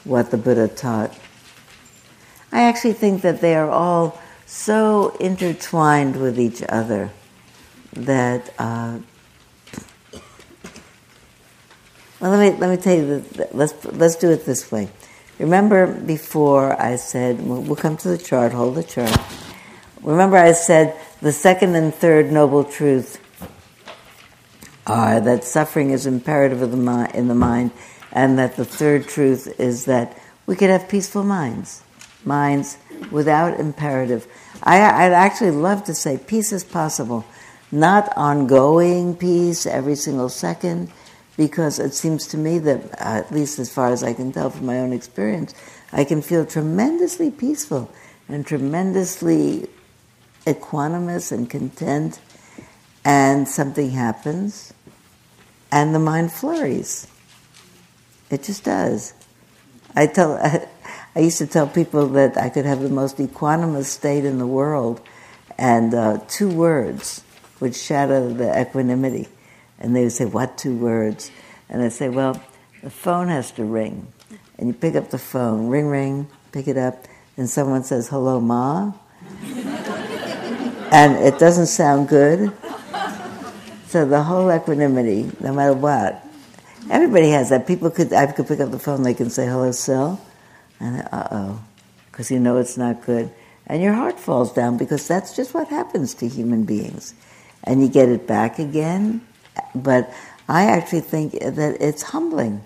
what the Buddha taught. I actually think that they are all so intertwined with each other that. Uh, well, let me let me tell you. Let's let's do it this way. Remember before I said we'll come to the chart. Hold the chart. Remember I said the second and third noble truth are that suffering is imperative of the mi- in the mind, and that the third truth is that we could have peaceful minds, minds without imperative. I, would actually love to say peace is possible, not ongoing peace every single second, because it seems to me that, uh, at least as far as I can tell from my own experience, I can feel tremendously peaceful and tremendously equanimous and content, and something happens, and the mind flurries. It just does. I tell. used to tell people that I could have the most equanimous state in the world, and uh, two words would shatter the equanimity. And they would say, What two words? And I'd say, Well, the phone has to ring. And you pick up the phone, ring, ring, pick it up, and someone says, Hello, Ma. and it doesn't sound good. So the whole equanimity, no matter what, everybody has that. People could, I could pick up the phone, they can say, Hello, Sil and uh oh, because you know it's not good. and your heart falls down because that's just what happens to human beings. And you get it back again, but I actually think that it's humbling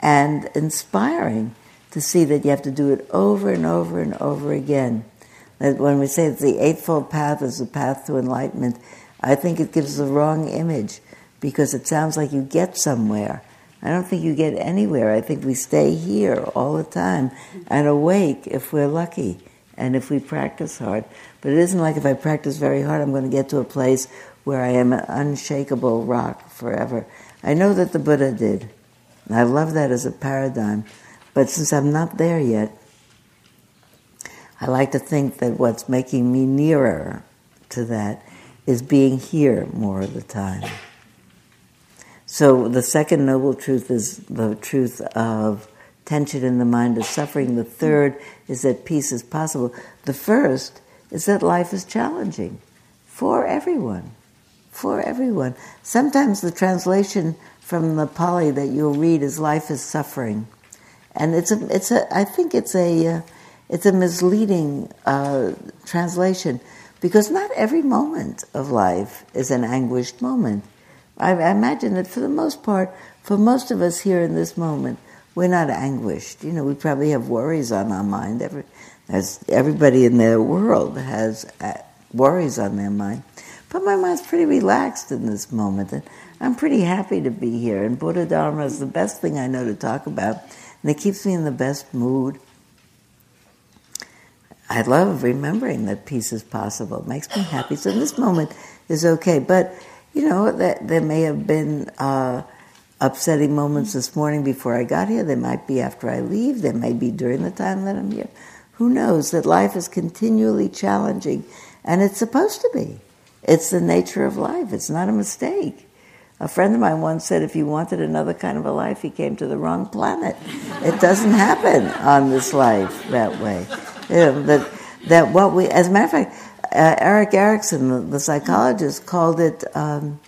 and inspiring to see that you have to do it over and over and over again. That when we say that the Eightfold Path is the path to enlightenment, I think it gives the wrong image because it sounds like you get somewhere. I don't think you get anywhere. I think we stay here all the time and awake if we're lucky and if we practice hard. But it isn't like if I practice very hard, I'm going to get to a place where I am an unshakable rock forever. I know that the Buddha did. I love that as a paradigm. But since I'm not there yet, I like to think that what's making me nearer to that is being here more of the time. So the second noble truth is the truth of tension in the mind is suffering. The third is that peace is possible. The first is that life is challenging for everyone. For everyone. Sometimes the translation from the Pali that you'll read is life is suffering. And it's a, it's a, I think it's a, uh, it's a misleading uh, translation because not every moment of life is an anguished moment. I, imagine that for the most part, for most of us here in this moment, we're not anguished. You know, we probably have worries on our mind. Every, as everybody in their world has uh, worries on their mind. But my mind's pretty relaxed in this moment, and I'm pretty happy to be here. And Buddha Dharma is the best thing I know to talk about, and it keeps me in the best mood. I love remembering that peace is possible. It makes me happy. So this moment is okay. But, you know, that there may have been uh, upsetting moments this morning before I got here. There might be after I leave. There may be during the time that I'm here. Who knows? That life is continually challenging, and it's supposed to be. It's the nature of life. It's not a mistake. A friend of mine once said if he wanted another kind of a life, he came to the wrong planet. It doesn't happen on this life that way. You know, that, that what we, as a matter of fact, uh, Erik Erikson, the, the, psychologist, called it, um,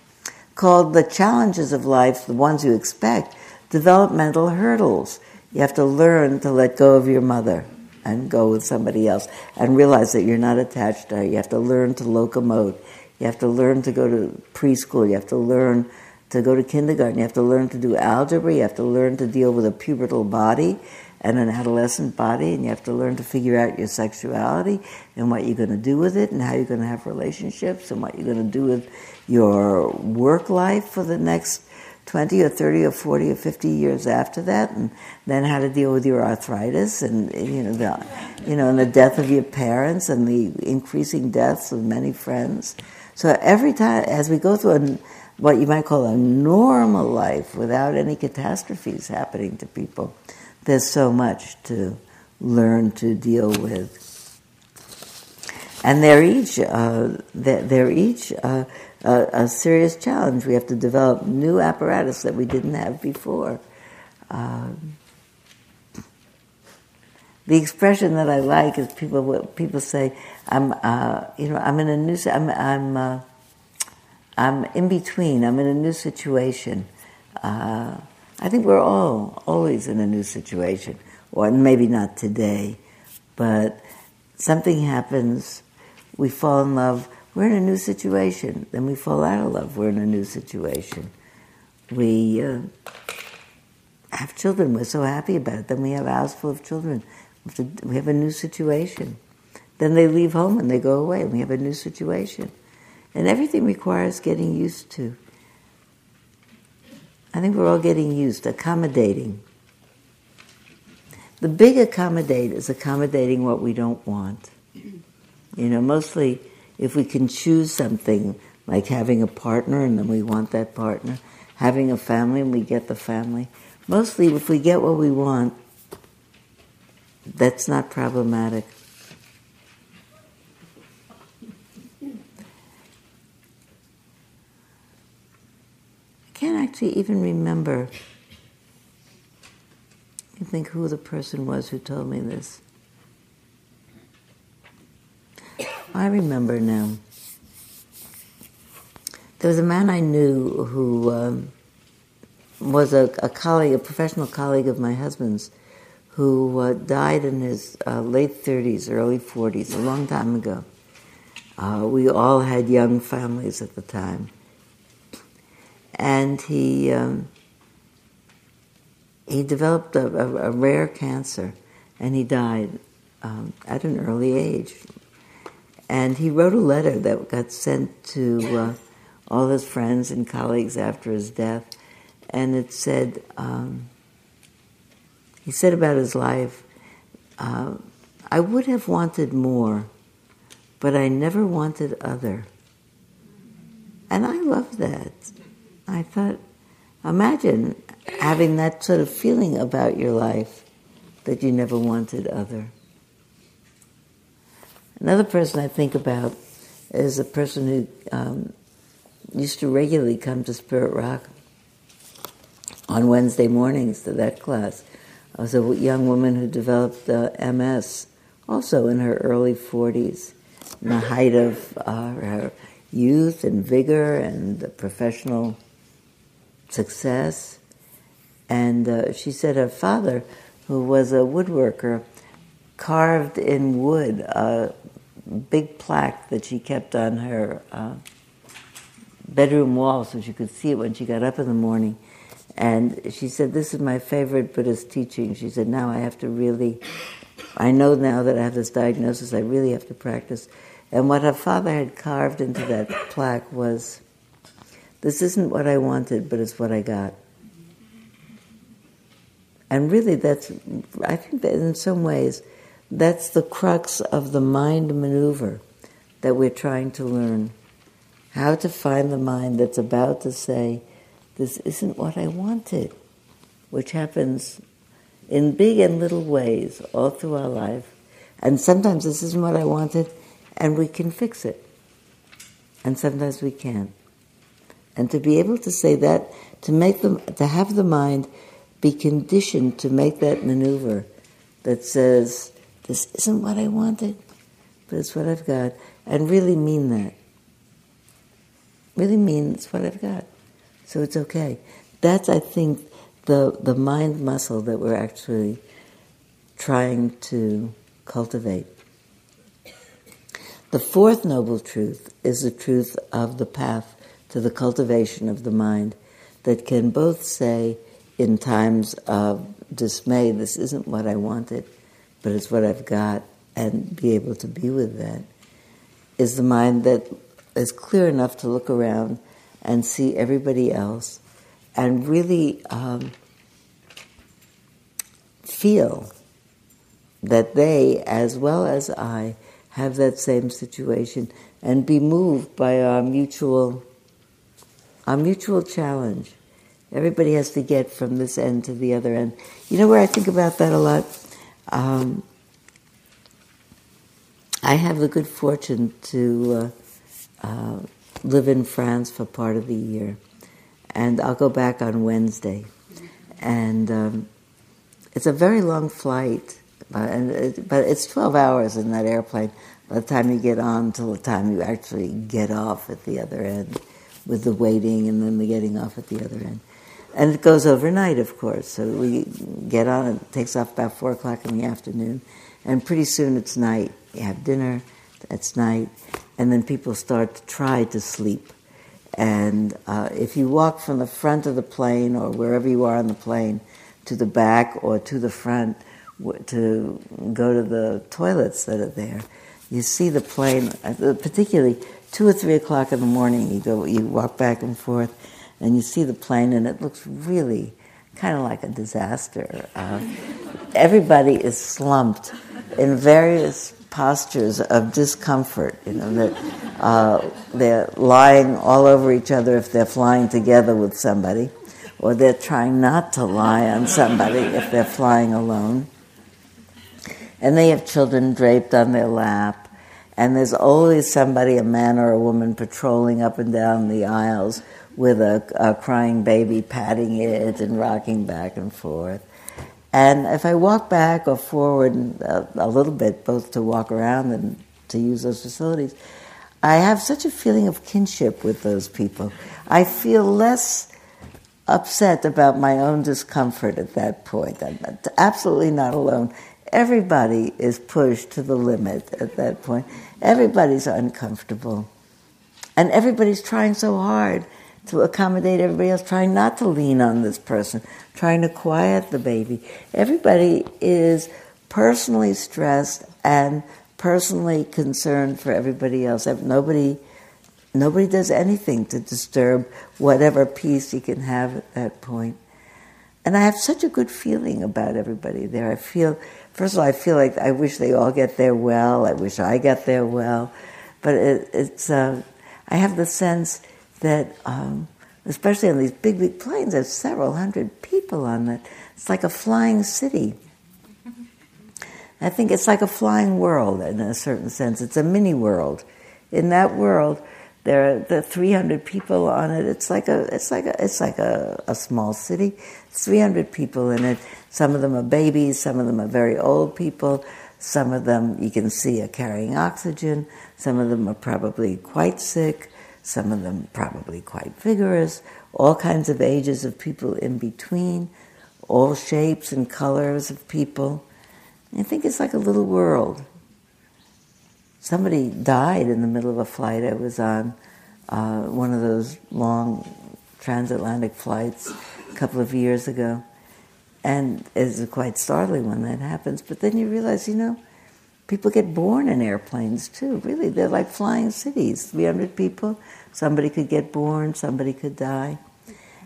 called the challenges of life, the ones you expect, developmental hurdles. You have to learn to let go of your mother and go with somebody else and realize that you're not attached to her. You have to learn to locomote. You have to learn to go to preschool. You have to learn to go to kindergarten. You have to learn to do algebra. You have to learn to deal with a pubertal body and an adolescent body, and you have to learn to figure out your sexuality and what you're going to do with it, and how you're going to have relationships, and what you're going to do with your work life for the next 20 or 30 or 40 or 50 years after that, and then how to deal with your arthritis, and you know the, you know, and the death of your parents, and the increasing deaths of many friends. So every time, as we go through a, what you might call a normal life without any catastrophes happening to people, there's so much to learn to deal with. And they're each, uh, they're each uh, a, a, serious challenge. We have to develop new apparatus that we didn't have before. Um, the expression that I like is people people say, "I'm, uh, you know, I'm in a new, I'm, I'm, uh, I'm in between. I'm in a new situation." Uh, I think we're all always in a new situation, or maybe not today, but something happens, we fall in love, we're in a new situation, then we fall out of love, we're in a new situation. We uh, have children, we're so happy about it, then we have a house full of children, we have a new situation. Then they leave home and they go away, and we have a new situation. And everything requires getting used to. I think we're all getting used, to accommodating. The big accommodate is accommodating what we don't want. You know, mostly if we can choose something like having a partner and then we want that partner, having a family and we get the family. Mostly if we get what we want, that's not problematic. Can't actually even remember. I think who the person was who told me this. I remember now. There was a man I knew who um, was a, a colleague, a professional colleague of my husband's, who uh, died in his uh, late 30s, early 40s, a long time ago. Uh, we all had young families at the time. And he, um, he developed a, a, a, rare cancer and he died um, at an early age. And he wrote a letter that got sent to uh, all his friends and colleagues after his death. And it said, um, he said about his life, uh, I would have wanted more, but I never wanted other. And I love that. I thought, imagine having that sort of feeling about your life that you never wanted other. Another person I think about is a person who um, used to regularly come to Spirit Rock on Wednesday mornings to that class. I was a young woman who developed uh, MS, also in her early 40s, in the height of uh, her youth and vigor and the professional success. And uh, she said her father, who was a woodworker, carved in wood a big plaque that she kept on her uh, bedroom wall so she could see it when she got up in the morning. And she said, This is my favorite Buddhist teaching. She said, Now I have to really, I know now that I have this diagnosis, I really have to practice. And what her father had carved into that plaque was, This isn't what I wanted, but it's what I got. And really, that's, I think that in some ways, that's the crux of the mind maneuver that we're trying to learn. How to find the mind that's about to say, This isn't what I wanted, which happens in big and little ways all through our life. And sometimes this isn't what I wanted, and we can fix it. And sometimes we can't. And to be able to say that, to make them, to have the mind be conditioned to make that maneuver that says, this isn't what I wanted, but it's what I've got, and really mean that. Really mean it's what I've got. So it's okay. That's, I think, the, the mind muscle that we're actually trying to cultivate. The fourth noble truth is the truth of the path to the cultivation of the mind that can both say, in times of dismay, this isn't what I wanted, but it's what I've got, and be able to be with that, is the mind that is clear enough to look around and see everybody else and really um, feel that they, as well as I, have that same situation and be moved by our mutual, our mutual challenge. Everybody has to get from this end to the other end. You know where I think about that a lot? Um, I have the good fortune to uh, uh, live in France for part of the year, and I'll go back on Wednesday. And um, it's a very long flight, but, it, but it's 12 hours in that airplane by the time you get on till the time you actually get off at the other end with the waiting and then the getting off at the other end. And it goes overnight, of course. So we get on, it takes off about 4 o'clock in the afternoon, and pretty soon it's night. You have dinner, it's night, and then people start to try to sleep. And uh, if you walk from the front of the plane or wherever you are on the plane to the back or to the front to go to the toilets that are there, you see the plane, uh, particularly two or three o'clock in the morning, you go, you walk back and forth, and you see the plane, and it looks really kind of like a disaster. Uh, everybody is slumped in various postures of discomfort. You know that uh, they're lying all over each other if they're flying together with somebody, or they're trying not to lie on somebody if they're flying alone. And they have children draped on their lap, and there's always somebody, a man or a woman, patrolling up and down the aisles with a, a crying baby patting it and rocking back and forth. And if I walk back or forward a, a, little bit, both to walk around and to use those facilities, I have such a feeling of kinship with those people. I feel less upset about my own discomfort at that point. I'm absolutely not alone. Everybody is pushed to the limit at that point. Everybody's uncomfortable. And everybody's trying so hard to accommodate everybody else, trying not to lean on this person, trying to quiet the baby. Everybody is personally stressed and personally concerned for everybody else. Nobody, nobody does anything to disturb whatever peace you can have at that point. And I have such a good feeling about everybody there. I feel, first of all, I feel like I wish they all get there well. I wish I got there well. But it, it's, uh, I have the sense that, um, especially on these big, big planes, there's several hundred people on it. It's like a flying city. I think it's like a flying world in a certain sense. It's a mini world. In that world, there are the 300 people on it. It's like a, it's like a, it's like a, a small city. 300 people in it. Some of them are babies. Some of them are very old people. Some of them you can see are carrying oxygen. Some of them are probably quite sick. Some of them probably quite vigorous. All kinds of ages of people in between. All shapes and colors of people. I think it's like a little world. Somebody died in the middle of a flight I was on, uh, one of those long transatlantic flights a couple of years ago. And it's quite startling when that happens. But then you realize, you know, people get born in airplanes too. Really, they're like flying cities 300 people. Somebody could get born, somebody could die.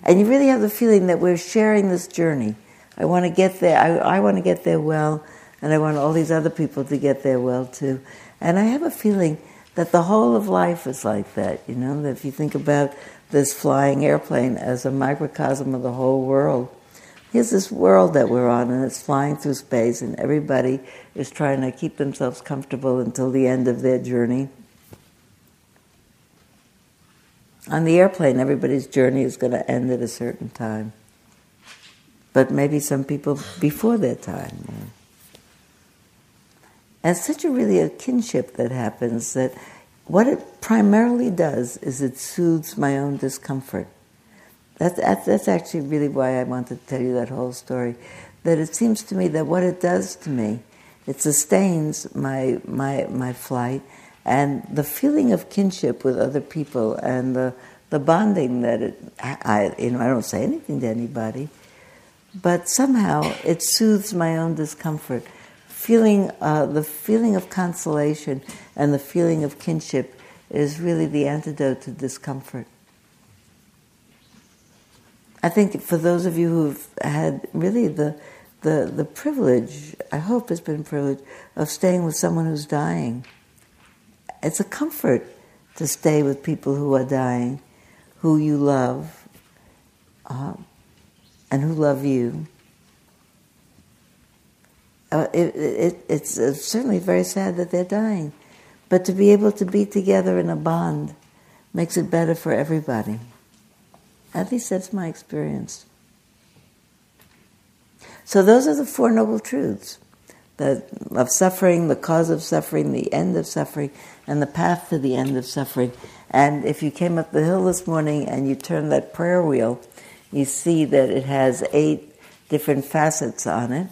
And you really have the feeling that we're sharing this journey. I want to get there, I, I want to get there well and I want all these other people to get there well too. And I have a feeling that the whole of life is like that, you know, that if you think about this flying airplane as a microcosm of the whole world, here's this world that we're on and it's flying through space and everybody is trying to keep themselves comfortable until the end of their journey. On the airplane, everybody's journey is going to end at a certain time. But maybe some people before their time. And such a really a kinship that happens that what it primarily does is it soothes my own discomfort. That's, that's, that's actually really why I wanted to tell you that whole story. That it seems to me that what it does to me, it sustains my, my, my flight and the feeling of kinship with other people and the, the bonding that it, I, you know, I don't say anything to anybody, but somehow it soothes my own discomfort feeling, uh, the feeling of consolation and the feeling of kinship is really the antidote to discomfort. I think for those of you who've had really the, the, the privilege, I hope it's been privilege, of staying with someone who's dying, it's a comfort to stay with people who are dying, who you love, uh, and who love you uh, it, it, it's uh, certainly very sad that they're dying. But to be able to be together in a bond makes it better for everybody. At least that's my experience. So those are the Four Noble Truths the, of suffering, the cause of suffering, the end of suffering, and the path to the end of suffering. And if you came up the hill this morning and you turn that prayer wheel, you see that it has eight different facets on it.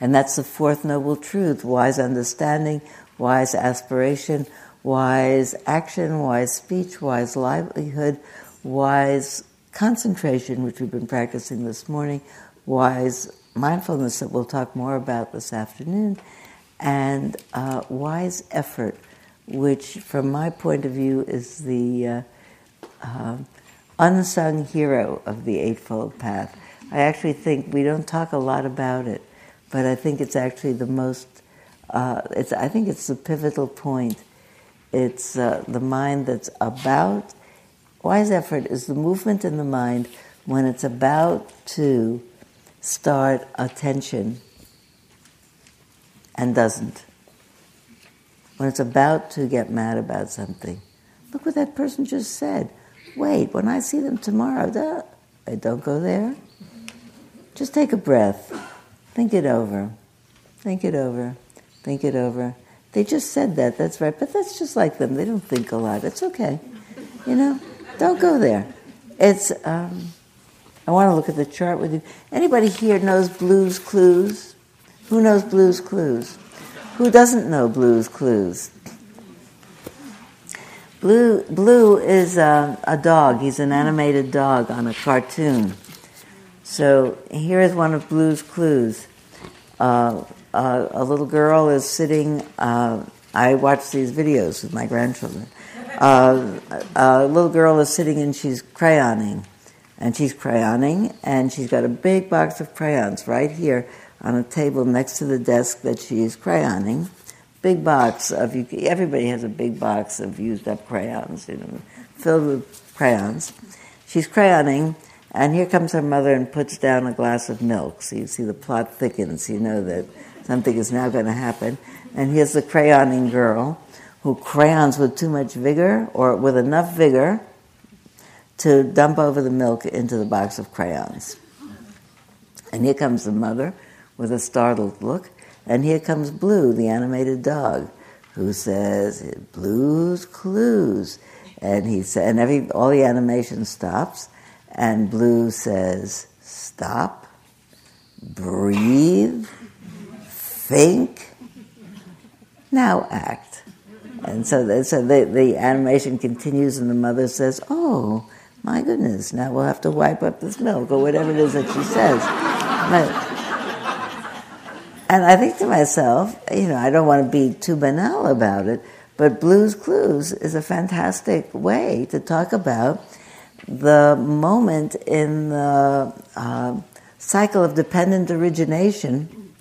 And that's the fourth noble truth wise understanding, wise aspiration, wise action, wise speech, wise livelihood, wise concentration, which we've been practicing this morning, wise mindfulness that we'll talk more about this afternoon, and uh, wise effort, which, from my point of view, is the uh, uh, unsung hero of the Eightfold Path. I actually think we don't talk a lot about it but I think it's actually the most. Uh, it's I think it's the pivotal point. It's uh, the mind that's about. Wise effort is the movement in the mind when it's about to start attention and doesn't. When it's about to get mad about something. Look what that person just said. Wait, when I see them tomorrow, don't go there. Just take a breath. Think it over. Think it over. Think it over. They just said that, that's right. But that's just like them. They don't think a lot. It's okay. You know? Don't go there. It's. Um, I want to look at the chart with you. Anybody here knows Blues Clues? Who knows Blues Clues? Who doesn't know Blues Clues? Blue, Blue is a, a dog. He's an animated dog on a cartoon. So here is one of Blue's clues. Uh, uh, a little girl is sitting. Uh, I watch these videos with my grandchildren. Uh, a little girl is sitting and she's crayoning, and she's crayoning, and she's got a big box of crayons right here on a table next to the desk that she's crayoning big box of everybody has a big box of used up crayons, you know, filled with crayons. She's crayoning, and here comes her mother and puts down a glass of milk. So you see the plot thickens. You know that something is now going to happen. And here's the crayoning girl who crayons with too much vigor or with enough vigor to dump over the milk into the box of crayons. And here comes the mother with a startled look. And here comes Blue, the animated dog, who says, Blue's Clues. And he said, and every, all the animation stops, and Blue says, Stop, breathe, think, now act. And so, so the, the animation continues, and the mother says, Oh, my goodness, now we'll have to wipe up this milk, or whatever it is that she says. But, and I think to myself, you know, I don't want to be too banal about it, but Blue's Clues is a fantastic way to talk about the moment in the uh, cycle of dependent origination,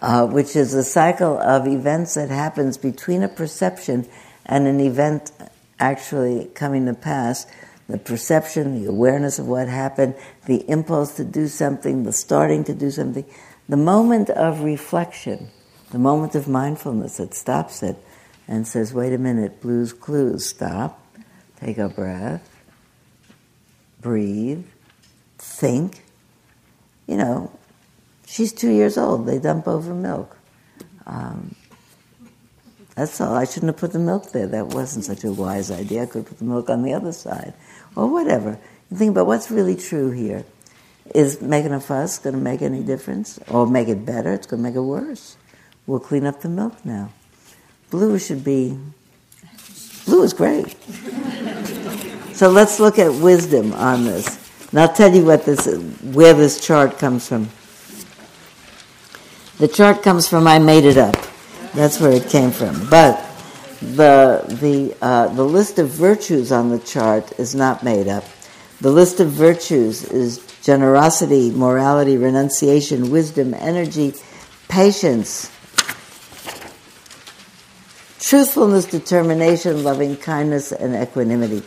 uh, which is a cycle of events that happens between a perception and an event actually coming to pass. The perception, the awareness of what happened, the impulse to do something, the starting to do something the moment of reflection, the moment of mindfulness that stops it and says, wait a minute, Blue's Clues, stop, take a breath, breathe, think. You know, she's two years old, they dump over milk. Um, that's all. I shouldn't have put the milk there. That wasn't such a wise idea. I could put the milk on the other side. Or whatever. You think about what's really true here. Is making a fuss going to make any difference? Or make it better? It's going to make it worse. We'll clean up the milk now. Blue should be, blue is great. so let's look at wisdom on this. And I'll tell you what this, where this chart comes from. The chart comes from I made it up. That's where it came from. But the the uh, the list of virtues on the chart is not made up. The list of virtues is generosity, morality, renunciation, wisdom, energy, patience, truthfulness, determination, loving kindness, and equanimity.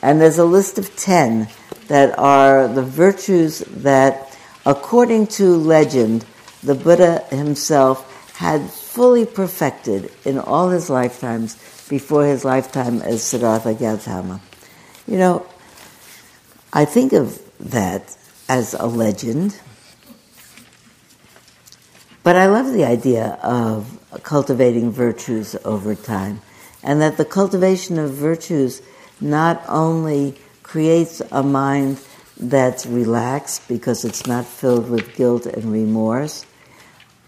And there's a list of 10 that are the virtues that, according to legend, the Buddha himself had fully perfected in all his lifetimes before his lifetime as Siddhartha Gautama. You know, I think of that as a legend. But I love the idea of cultivating virtues over time, and that the cultivation of virtues not only creates a mind that's relaxed because it's not filled with guilt and remorse,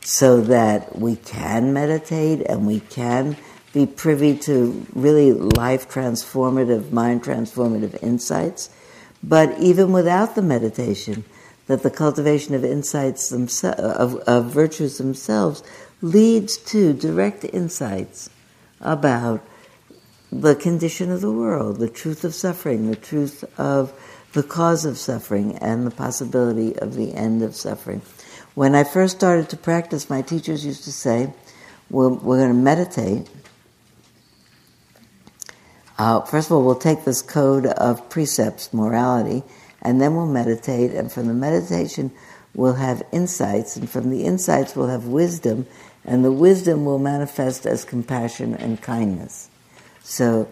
so that we can meditate and we can be privy to really life transformative, mind transformative insights but even without the meditation, that the cultivation of insights themselves, of, of virtues themselves, leads to direct insights about the condition of the world, the truth of suffering, the truth of the cause of suffering, and the possibility of the end of suffering. When I first started to practice, my teachers used to say, we're, we're going to meditate uh, first of all, we'll take this code of precepts, morality, and then we'll meditate. And from the meditation, we'll have insights. And from the insights, we'll have wisdom. And the wisdom will manifest as compassion and kindness. So,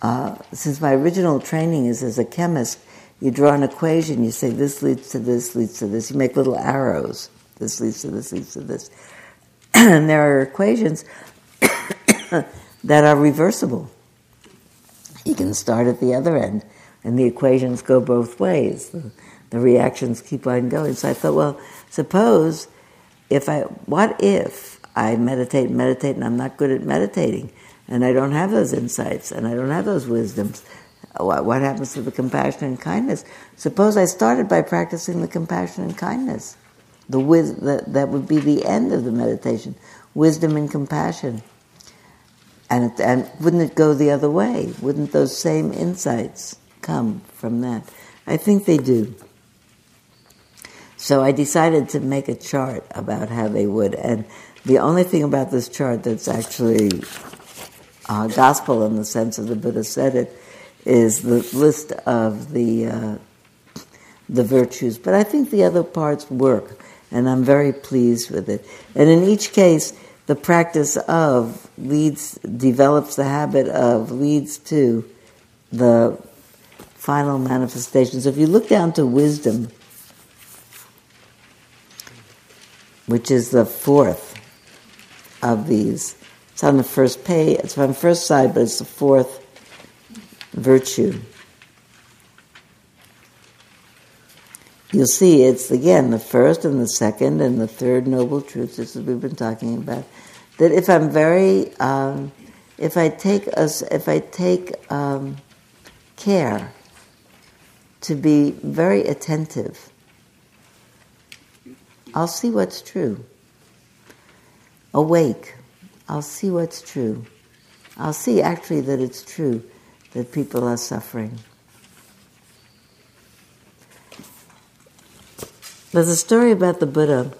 uh, since my original training is as a chemist, you draw an equation, you say this leads to this, leads to this. You make little arrows. This leads to this, leads to this. and there are equations that are reversible. You can start at the other end. and the equations go both ways. The, the reactions keep on going. So I thought, well, suppose if I, what if I meditate, meditate, and I'm not good at meditating, and I don't have those insights, and I don't have those wisdoms? What, happens to the compassion and kindness? Suppose I started by practicing the compassion and kindness. The wis- that, that would be the end of the meditation. Wisdom and compassion. And, and wouldn't it go the other way? Wouldn't those same insights come from that? I think they do. So I decided to make a chart about how they would. And the only thing about this chart that's actually uh, gospel in the sense of the Buddha said it is the list of the uh, the virtues. But I think the other parts work, and I'm very pleased with it. And in each case, the practice of leads develops the habit of leads to the final manifestations. If you look down to wisdom, which is the fourth of these, it's on the first page. It's on the first side, but it's the fourth virtue. You'll see it's again the first and the second and the third noble truths, as we've been talking about. That if I'm very, um, if I take us, if I take um, care to be very attentive, I'll see what's true. Awake, I'll see what's true. I'll see actually that it's true that people are suffering. There's a story about the Buddha.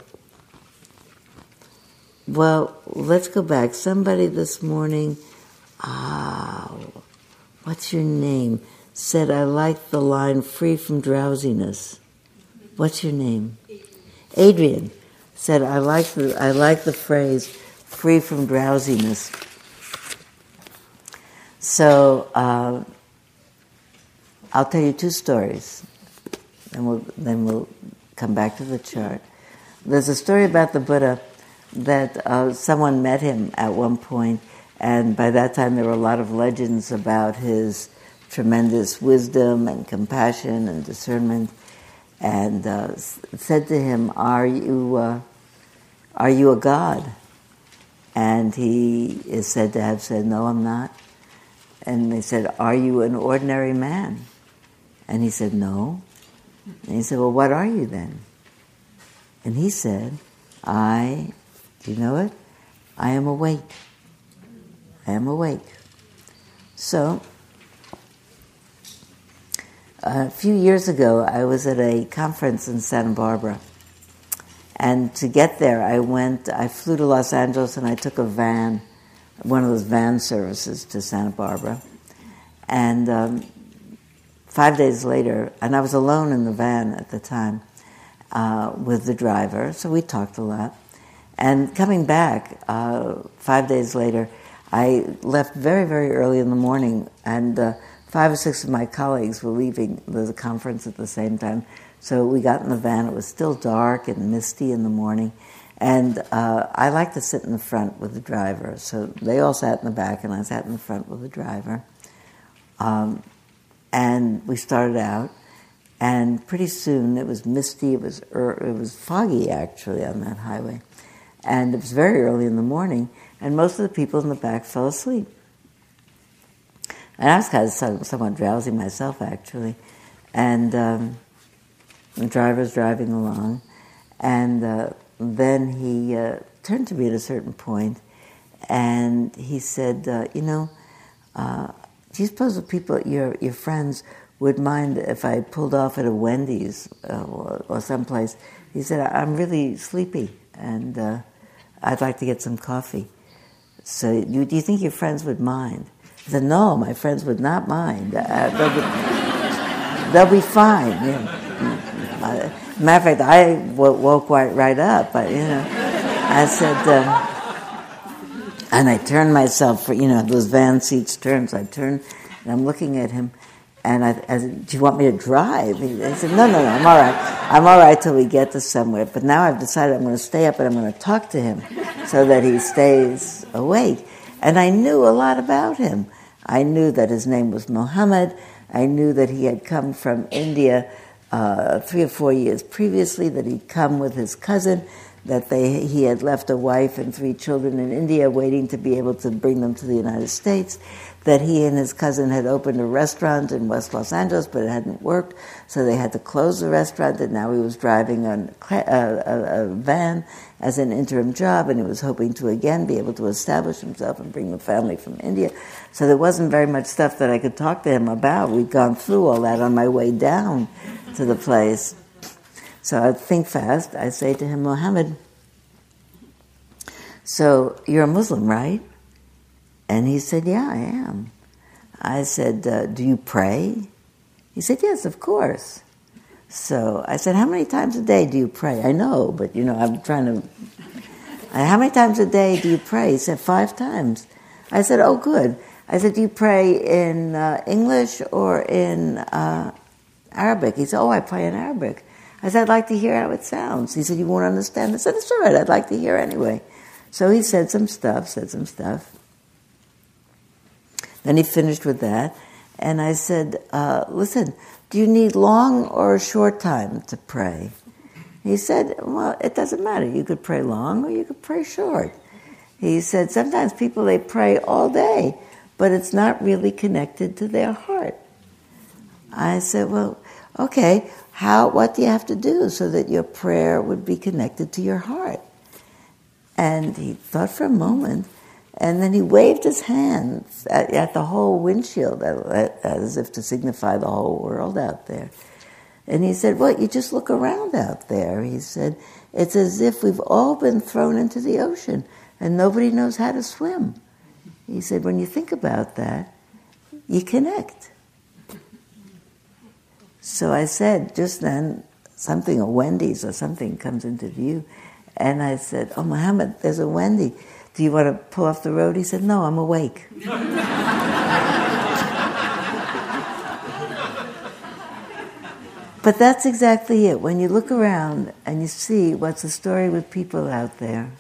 Well, let's go back. Somebody this morning, ah, what's your name? Said, I like the line free from drowsiness. What's your name? Adrian said, I like the, I like the phrase free from drowsiness. So uh, I'll tell you two stories, and we'll, then we'll come back to the chart. There's a story about the Buddha that uh, someone met him at one point, and by that time there were a lot of legends about his tremendous wisdom and compassion and discernment, and uh, said to him, "Are you uh, are you a god?" And he is said to have said, "No, I'm not." And they said, "Are you an ordinary man?" And he said, "No." And he said, Well, what are you then? And he said, I, do you know it? I am awake. I am awake. So, a few years ago, I was at a conference in Santa Barbara. And to get there, I went, I flew to Los Angeles and I took a van, one of those van services to Santa Barbara. And um, five days later, and I was alone in the van at the time uh, with the driver, so we talked a lot. And coming back uh, five days later, I left very, very early in the morning, and uh, five or six of my colleagues were leaving the conference at the same time. So we got in the van. It was still dark and misty in the morning. And uh, I like to sit in the front with the driver. So they all sat in the back, and I sat in the front with the driver. Um, and we started out, and pretty soon it was misty. It was er, it was foggy actually on that highway, and it was very early in the morning, and most of the people in the back fell asleep. And I was kind of somewhat drowsy myself actually, and um, the driver's driving along, and uh, then he uh, turned to me at a certain point, and he said, uh, "You know." Uh, do you suppose the people, your your friends, would mind if I pulled off at a Wendy's uh, or, or, someplace? He said, I'm really sleepy and uh, I'd like to get some coffee. So, do you think your friends would mind? I said, No, my friends would not mind. Uh, they'll, be, they'll, be, fine. Know. Matter of fact, I woke right, up, but you know, I said. Um, and I turned myself, for, you know, those van seats turns. I turned and I'm looking at him and I, I said, Do you want me to drive? He said, No, no, no, I'm all right. I'm all right till we get to somewhere. But now I've decided I'm going to stay up and I'm going to talk to him so that he stays awake. And I knew a lot about him. I knew that his name was Mohammed. I knew that he had come from India uh, three or four years previously, that he'd come with his cousin, that they, he had left a wife and three children in India waiting to be able to bring them to the United States, that he and his cousin had opened a restaurant in West Los Angeles, but it hadn't worked, so they had to close the restaurant, and now he was driving a, a, a van as an interim job, and he was hoping to again be able to establish himself and bring the family from India. So there wasn't very much stuff that I could talk to him about. We'd gone through all that on my way down to the place. So I think fast. I say to him, Mohammed, so you're a Muslim, right? And he said, Yeah, I am. I said, uh, Do you pray? He said, Yes, of course. So I said, How many times a day do you pray? I know, but you know, I'm trying to. How many times a day do you pray? He said, Five times. I said, Oh, good. I said, Do you pray in uh, English or in uh, Arabic? He said, Oh, I pray in Arabic. I said, I'd like to hear how it sounds. He said, You won't understand. I said, It's all right, I'd like to hear anyway. So he said some stuff, said some stuff. Then he finished with that. And I said, uh, Listen, do you need long or a short time to pray? He said, Well, it doesn't matter. You could pray long or you could pray short. He said, Sometimes people, they pray all day, but it's not really connected to their heart. I said, Well, okay, how, what do you have to do so that your prayer would be connected to your heart? And he thought for a moment and then he waved his hands at, at the whole windshield as if to signify the whole world out there. And he said, Well, you just look around out there. He said, It's as if we've all been thrown into the ocean and nobody knows how to swim. He said, When you think about that, you connect. So I said, just then, something, a Wendy's or something comes into view. And I said, Oh, Muhammad, there's a Wendy. Do you want to pull off the road? He said, No, I'm awake. but that's exactly it. When you look around and you see what's the story with people out there,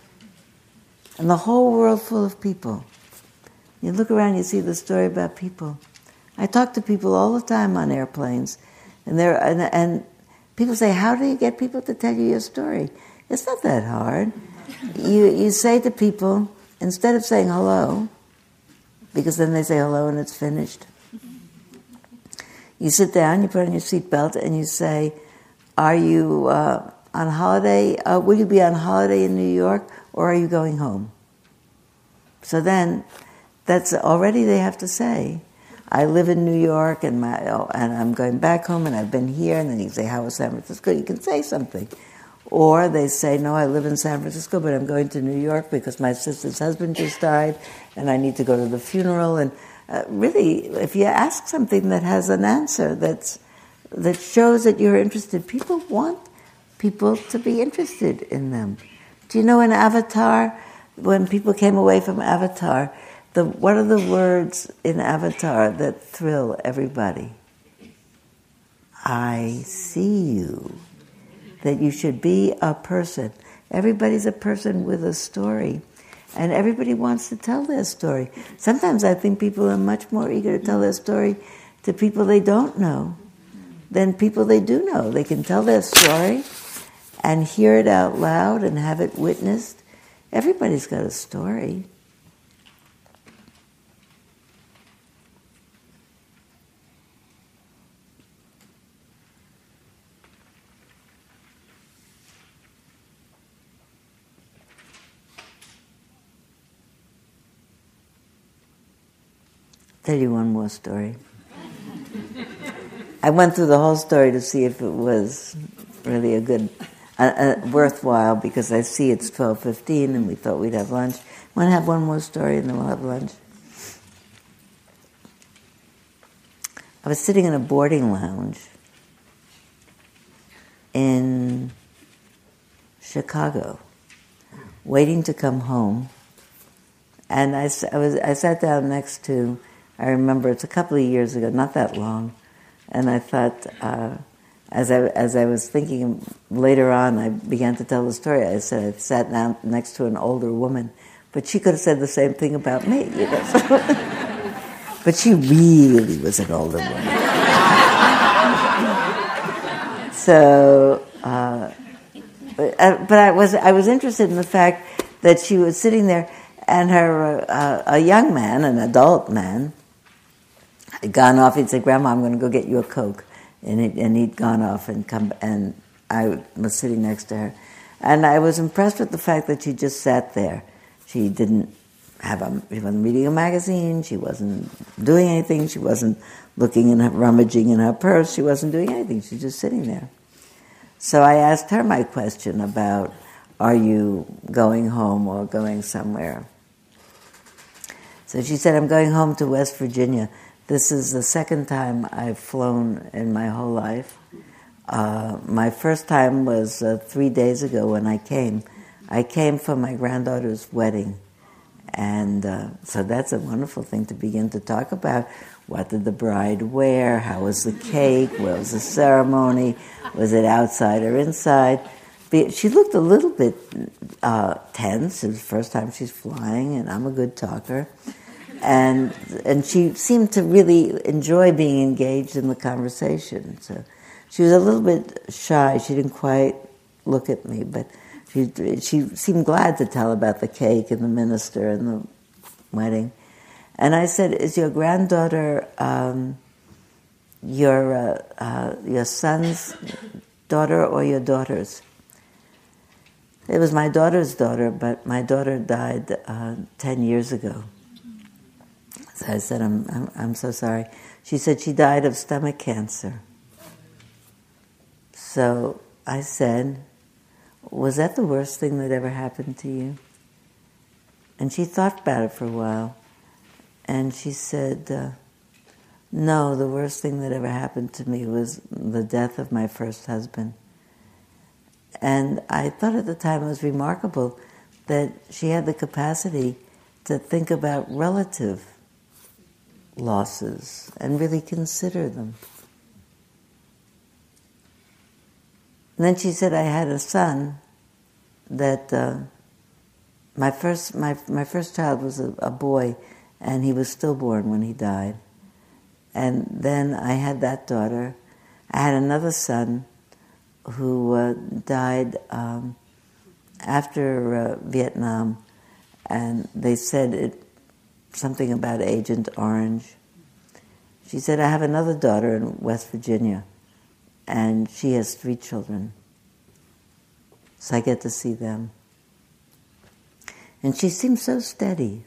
and the whole world full of people, you look around, you see the story about people. I talk to people all the time on airplanes, and, and, and people say, How do you get people to tell you your story? It's not that hard you, you say to people, instead of saying hello, because then they say hello and it's finished, you sit down, you put on your seatbelt, and you say, Are you uh, on holiday? Uh, will you be on holiday in New York, or are you going home? So then, that's already they have to say, I live in New York and, my, oh, and I'm going back home and I've been here. And then you say, How was San Francisco? You can say something. Or they say, no, I live in San Francisco, but I'm going to New York because my sister's husband just died and I need to go to the funeral. And uh, really, if you ask something that has an answer that's, that shows that you're interested, people want people to be interested in them. Do you know in Avatar, when people came away from Avatar, the, what are the words in Avatar that thrill everybody? I see you that you should be a person. Everybody's a person with a story. And everybody wants to tell their story. Sometimes I think people are much more eager to tell their story to people they don't know than people they do know. They can tell their story and hear it out loud and have it witnessed. Everybody's got a story. 31 more story. I went through the whole story to see if it was really a good, uh, uh, worthwhile, because I see it's 12.15 and we thought we'd have lunch. Want to have one more story and then we'll have lunch? I was sitting in a boarding lounge in Chicago, waiting to come home. And I, I, was, I sat down next to I remember it's a couple of years ago, not that long, and I thought, uh, as I as I was thinking later on, I began to tell the story. I said I sat down next to an older woman, but she could have said the same thing about me, you know. but she really was an older woman. so, uh, but, uh, but I was I was interested in the fact that she was sitting there, and her uh, a young man, an adult man, gone off. He'd said, "Grandma, I'm going to go get you a coke," and and he'd gone off and come, and I was sitting next to her, and I was impressed with the fact that she just sat there. She didn't have a, she wasn't reading a magazine. She wasn't doing anything. She wasn't looking and rummaging in her purse. She wasn't doing anything. She was just sitting there. So I asked her my question about, are you going home or going somewhere? So she said, I'm going home to West Virginia. This is the second time I've flown in my whole life. Uh, my first time was uh, three days ago when I came. I came for my granddaughter's wedding. And uh, so that's a wonderful thing to begin to talk about. What did the bride wear? How was the cake? What was the ceremony? Was it outside or inside? She looked a little bit uh, tense. It was the first time she's flying, and I'm a good talker. And, and she seemed to really enjoy being engaged in the conversation. So she was a little bit shy. She didn't quite look at me, but she, she seemed glad to tell about the cake and the minister and the wedding. And I said, "Is your granddaughter um, your uh, uh, your son's daughter or your daughter's?" It was my daughter's daughter, but my daughter died uh, ten years ago. I said, I'm, I'm, I'm so sorry." She said she died of stomach cancer. So I said, Was that the worst thing that ever happened to you? And she thought about it for a while. And she said, uh, No, the worst thing that ever happened to me was the death of my first husband. And I thought at the time it was remarkable that she had the capacity to think about relative losses and really consider them. And then she said, I had a son that uh, my first my my first child was a, a, boy, and he was stillborn when he died. And then I had that daughter. I had another son who uh, died um, after uh, Vietnam, and they said it something about Agent Orange. She said, I have another daughter in West Virginia, and she has three children. So I get to see them. And she seemed so steady.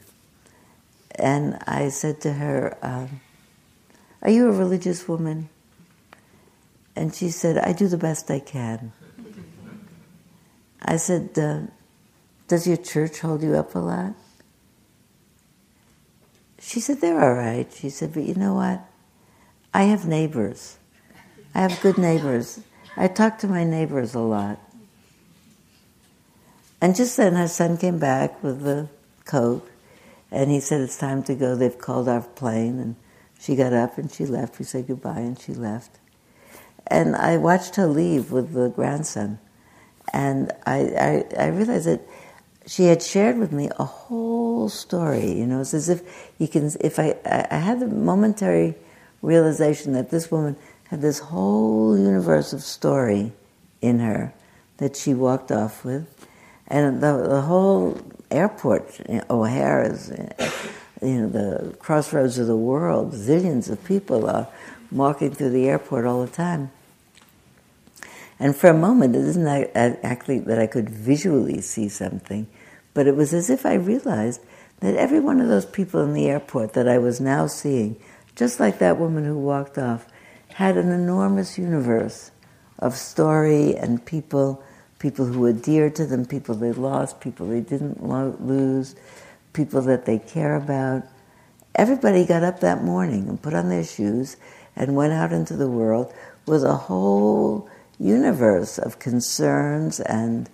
And I said to her, um, Are you a religious woman? And she said, I do the best I can. I said, uh, Does your church hold you up a lot? She said, They're all right. She said, But you know what? I have neighbors. I have good neighbors. I talk to my neighbors a lot. And just then her son came back with the coat and he said, It's time to go. They've called our plane. And she got up and she left. We said goodbye and she left. And I watched her leave with the grandson. And I, I, I realized that she had shared with me a whole story. You know, it's as if you can, if I, I had the momentary realization that this woman had this whole universe of story in her that she walked off with and the, the whole airport, you know, O'Hare's, you know, the crossroads of the world, zillions of people are walking through the airport all the time. And for a moment, it isn't actually that I could visually see something, but it was as if I realized that every one of those people in the airport that I was now seeing, just like that woman who walked off, had an enormous universe of story and people people who were dear to them, people they lost, people they didn't lo- lose, people that they care about. Everybody got up that morning and put on their shoes and went out into the world with a whole universe of concerns and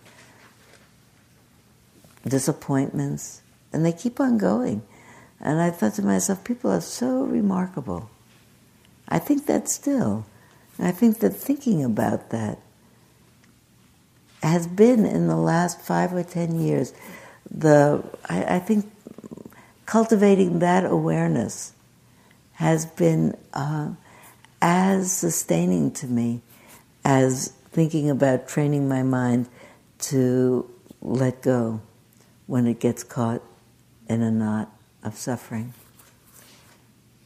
disappointments, and they keep on going. And I thought to myself, people are so remarkable. I think that still. And I think that thinking about that has been in the last five or ten years the I, I think cultivating that awareness has been uh, as sustaining to me as thinking about training my mind to let go when it gets caught in a knot of suffering.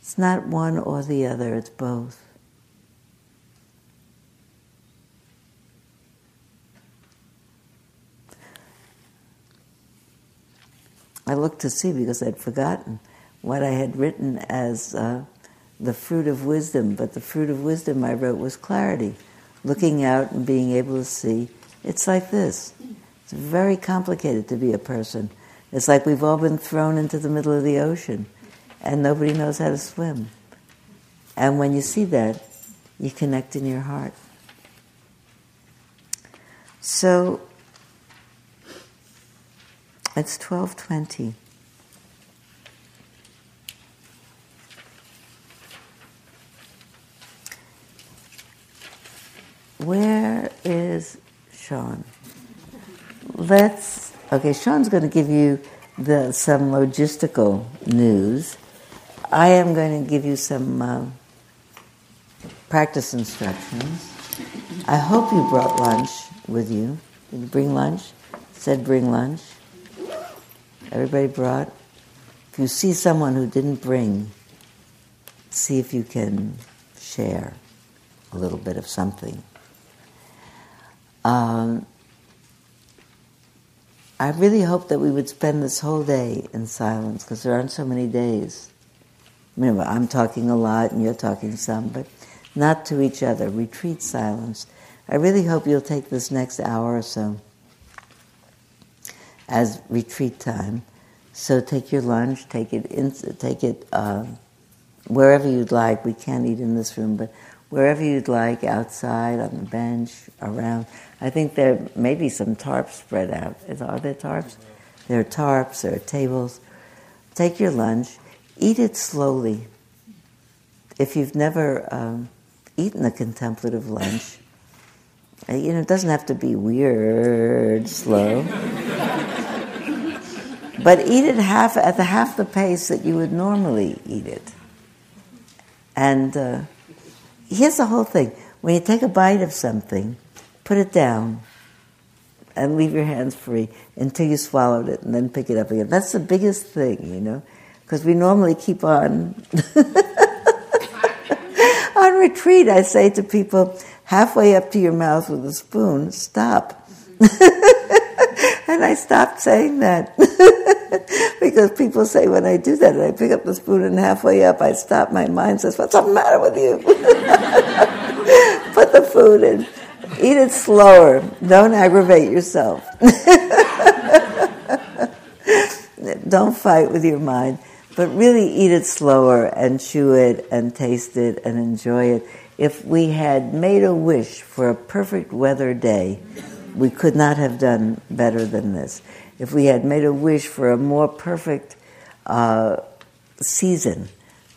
It's not one or the other, it's both. I looked to see because I'd forgotten what I had written as uh, the fruit of wisdom, but the fruit of wisdom I wrote was clarity, looking out and being able to see. It's like this. It's very complicated to be a person. It's like we've all been thrown into the middle of the ocean and nobody knows how to swim. And when you see that, you connect in your heart. So it's 1220. Where is Sean? Let's, okay, Sean's going to give you the, some logistical news. I am going to give you some uh, practice instructions. I hope you brought lunch with you. Did you bring lunch? Said bring lunch. Everybody brought. If you see someone who didn't bring, see if you can share a little bit of something. Um, I really hope that we would spend this whole day in silence because there aren't so many days. Remember, I'm talking a lot and you're talking some, but not to each other. Retreat silence. I really hope you'll take this next hour or so as retreat time. So take your lunch, take it in, take it uh, wherever you'd like. We can't eat in this room, but wherever you'd like, outside, on the bench, around. I think there may be some tarps spread out. Are there tarps? There are tarps, there are tables. Take your lunch, eat it slowly. If you've never um, eaten a contemplative lunch, uh, you know, it doesn't have to be weird, slow. but eat it half at the half the pace that you would normally eat it. And uh, here's the whole thing: when you take a bite of something, put it down and leave your hands free until you swallowed it, and then pick it up again. That's the biggest thing, you know, because we normally keep on. on retreat, I say to people, halfway up to your mouth with a spoon, stop. and I stopped saying that. because people say when I do that, and I pick up the spoon and halfway up, I stop, my mind says, What's the matter with you? Put the food in. Eat it slower. Don't aggravate yourself. Don't fight with your mind, but really eat it slower and chew it and taste it and enjoy it. If we had made a wish for a perfect weather day, we could not have done better than this. If we had made a wish for a more perfect uh, season,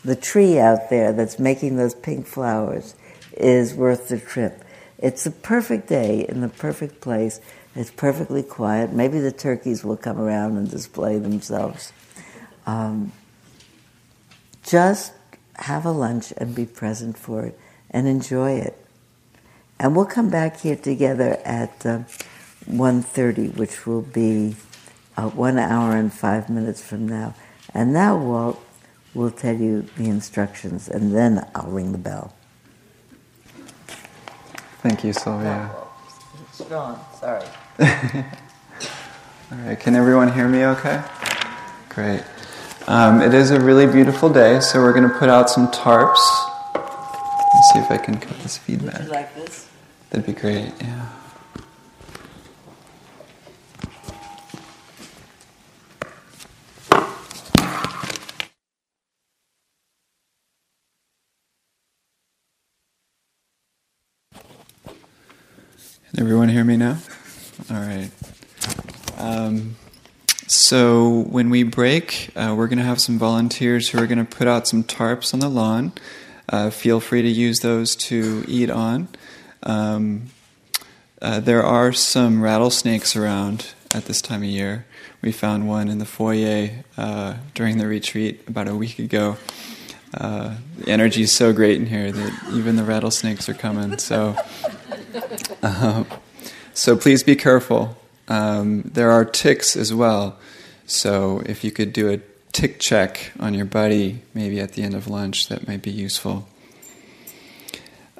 the tree out there that's making those pink flowers is worth the trip. It's a perfect day in the perfect place. It's perfectly quiet. Maybe the turkeys will come around and display themselves. Um, just have a lunch and be present for it and enjoy it. And we'll come back here together at uh, 1.30, which will be uh, one hour and five minutes from now. And now Walt will tell you the instructions, and then I'll ring the bell.
Thank you, Sylvia.
Strong, sorry.
All right, can everyone hear me okay? Great. Um, it is a really beautiful day, so we're going to put out some tarps. Let's see if I can cut this feedback.
Would you like this?
That'd be great, yeah. Everyone hear me now? All right. Um, so when we break, uh, we're going to have some volunteers who are going to put out some tarps on the lawn. Uh, feel free to use those to eat on. Um, uh, there are some rattlesnakes around at this time of year. We found one in the foyer uh, during the retreat about a week ago. Uh, the energy is so great in here that even the rattlesnakes are coming. So Um, so please be careful. Um, there are ticks as well. So if you could do a tick check on your buddy, maybe at the end of lunch, that might be useful.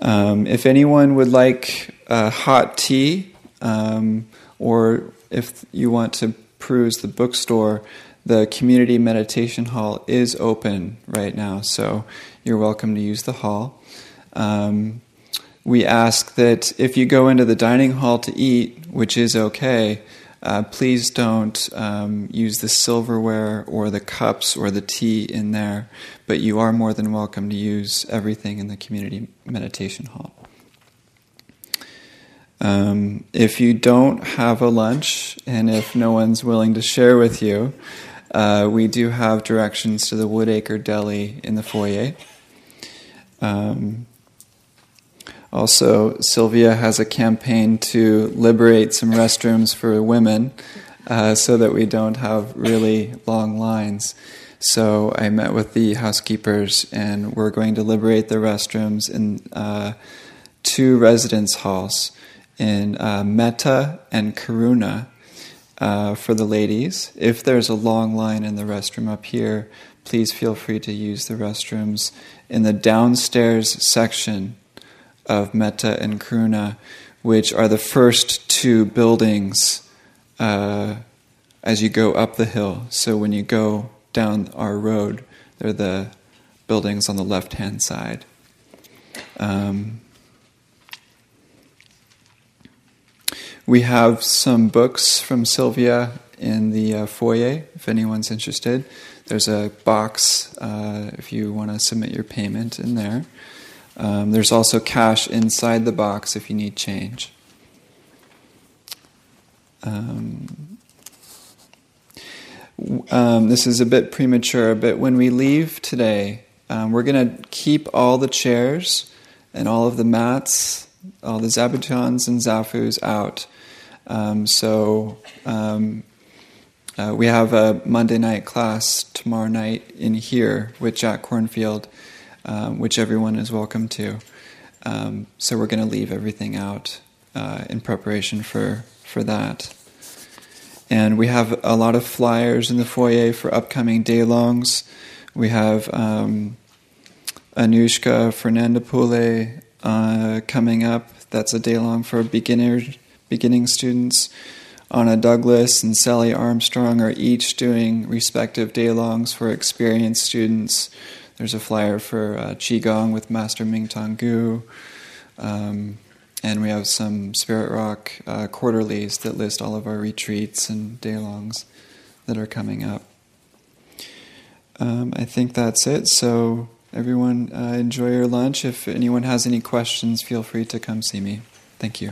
Um, if anyone would like uh, hot tea, um, or if you want to peruse the bookstore, the community meditation hall is open right now, so you're welcome to use the hall. Um, we ask that if you go into the dining hall to eat, which is okay, uh, please don't um, use the silverware or the cups or the tea in there, but you are more than welcome to use everything in the community meditation hall. Um, if you don't have a lunch and if no one's willing to share with you, uh, we do have directions to the Woodacre Deli in the foyer. Um, also, Sylvia has a campaign to liberate some restrooms for women uh, so that we don't have really long lines. So I met with the housekeepers, and we're going to liberate the restrooms in uh, two residence halls in uh, Metta and Karuna uh, for the ladies. If there's a long line in the restroom up here, please feel free to use the restrooms in the downstairs section of Metta and Karuna, which are the first two buildings uh, as you go up the hill. So when you go down our road, they're the buildings on the left hand side. Um, we have some books from Sylvia in the uh, foyer if anyone's interested. There's a box uh, if you want to submit your payment in there. Um, there's also cash inside the box if you need change. Um, um, this is a bit premature, but when we leave today, um, we're going to keep all the chairs and all of the mats, all the zabutons and zafus out. Um, so um, uh, we have a Monday night class tomorrow night in here with Jack Kornfield um, which everyone is welcome to. Um, so we're going to leave everything out uh, in preparation for, for that. And we have a lot of flyers in the foyer for upcoming day longs. We have um, Anushka Fernandopulle uh, coming up. That's a day long for beginner, beginning students. Anna Douglas and Sally Armstrong are each doing respective day longs for experienced students. There's a flyer for uh, Qigong with Master Mingtong Gu. Um, and we have some Spirit Rock uh, quarterlies that list all of our retreats and day longs that are coming up. Um, I think that's it. So, everyone, uh, enjoy your lunch. If anyone has any questions, feel free to come see me. Thank you.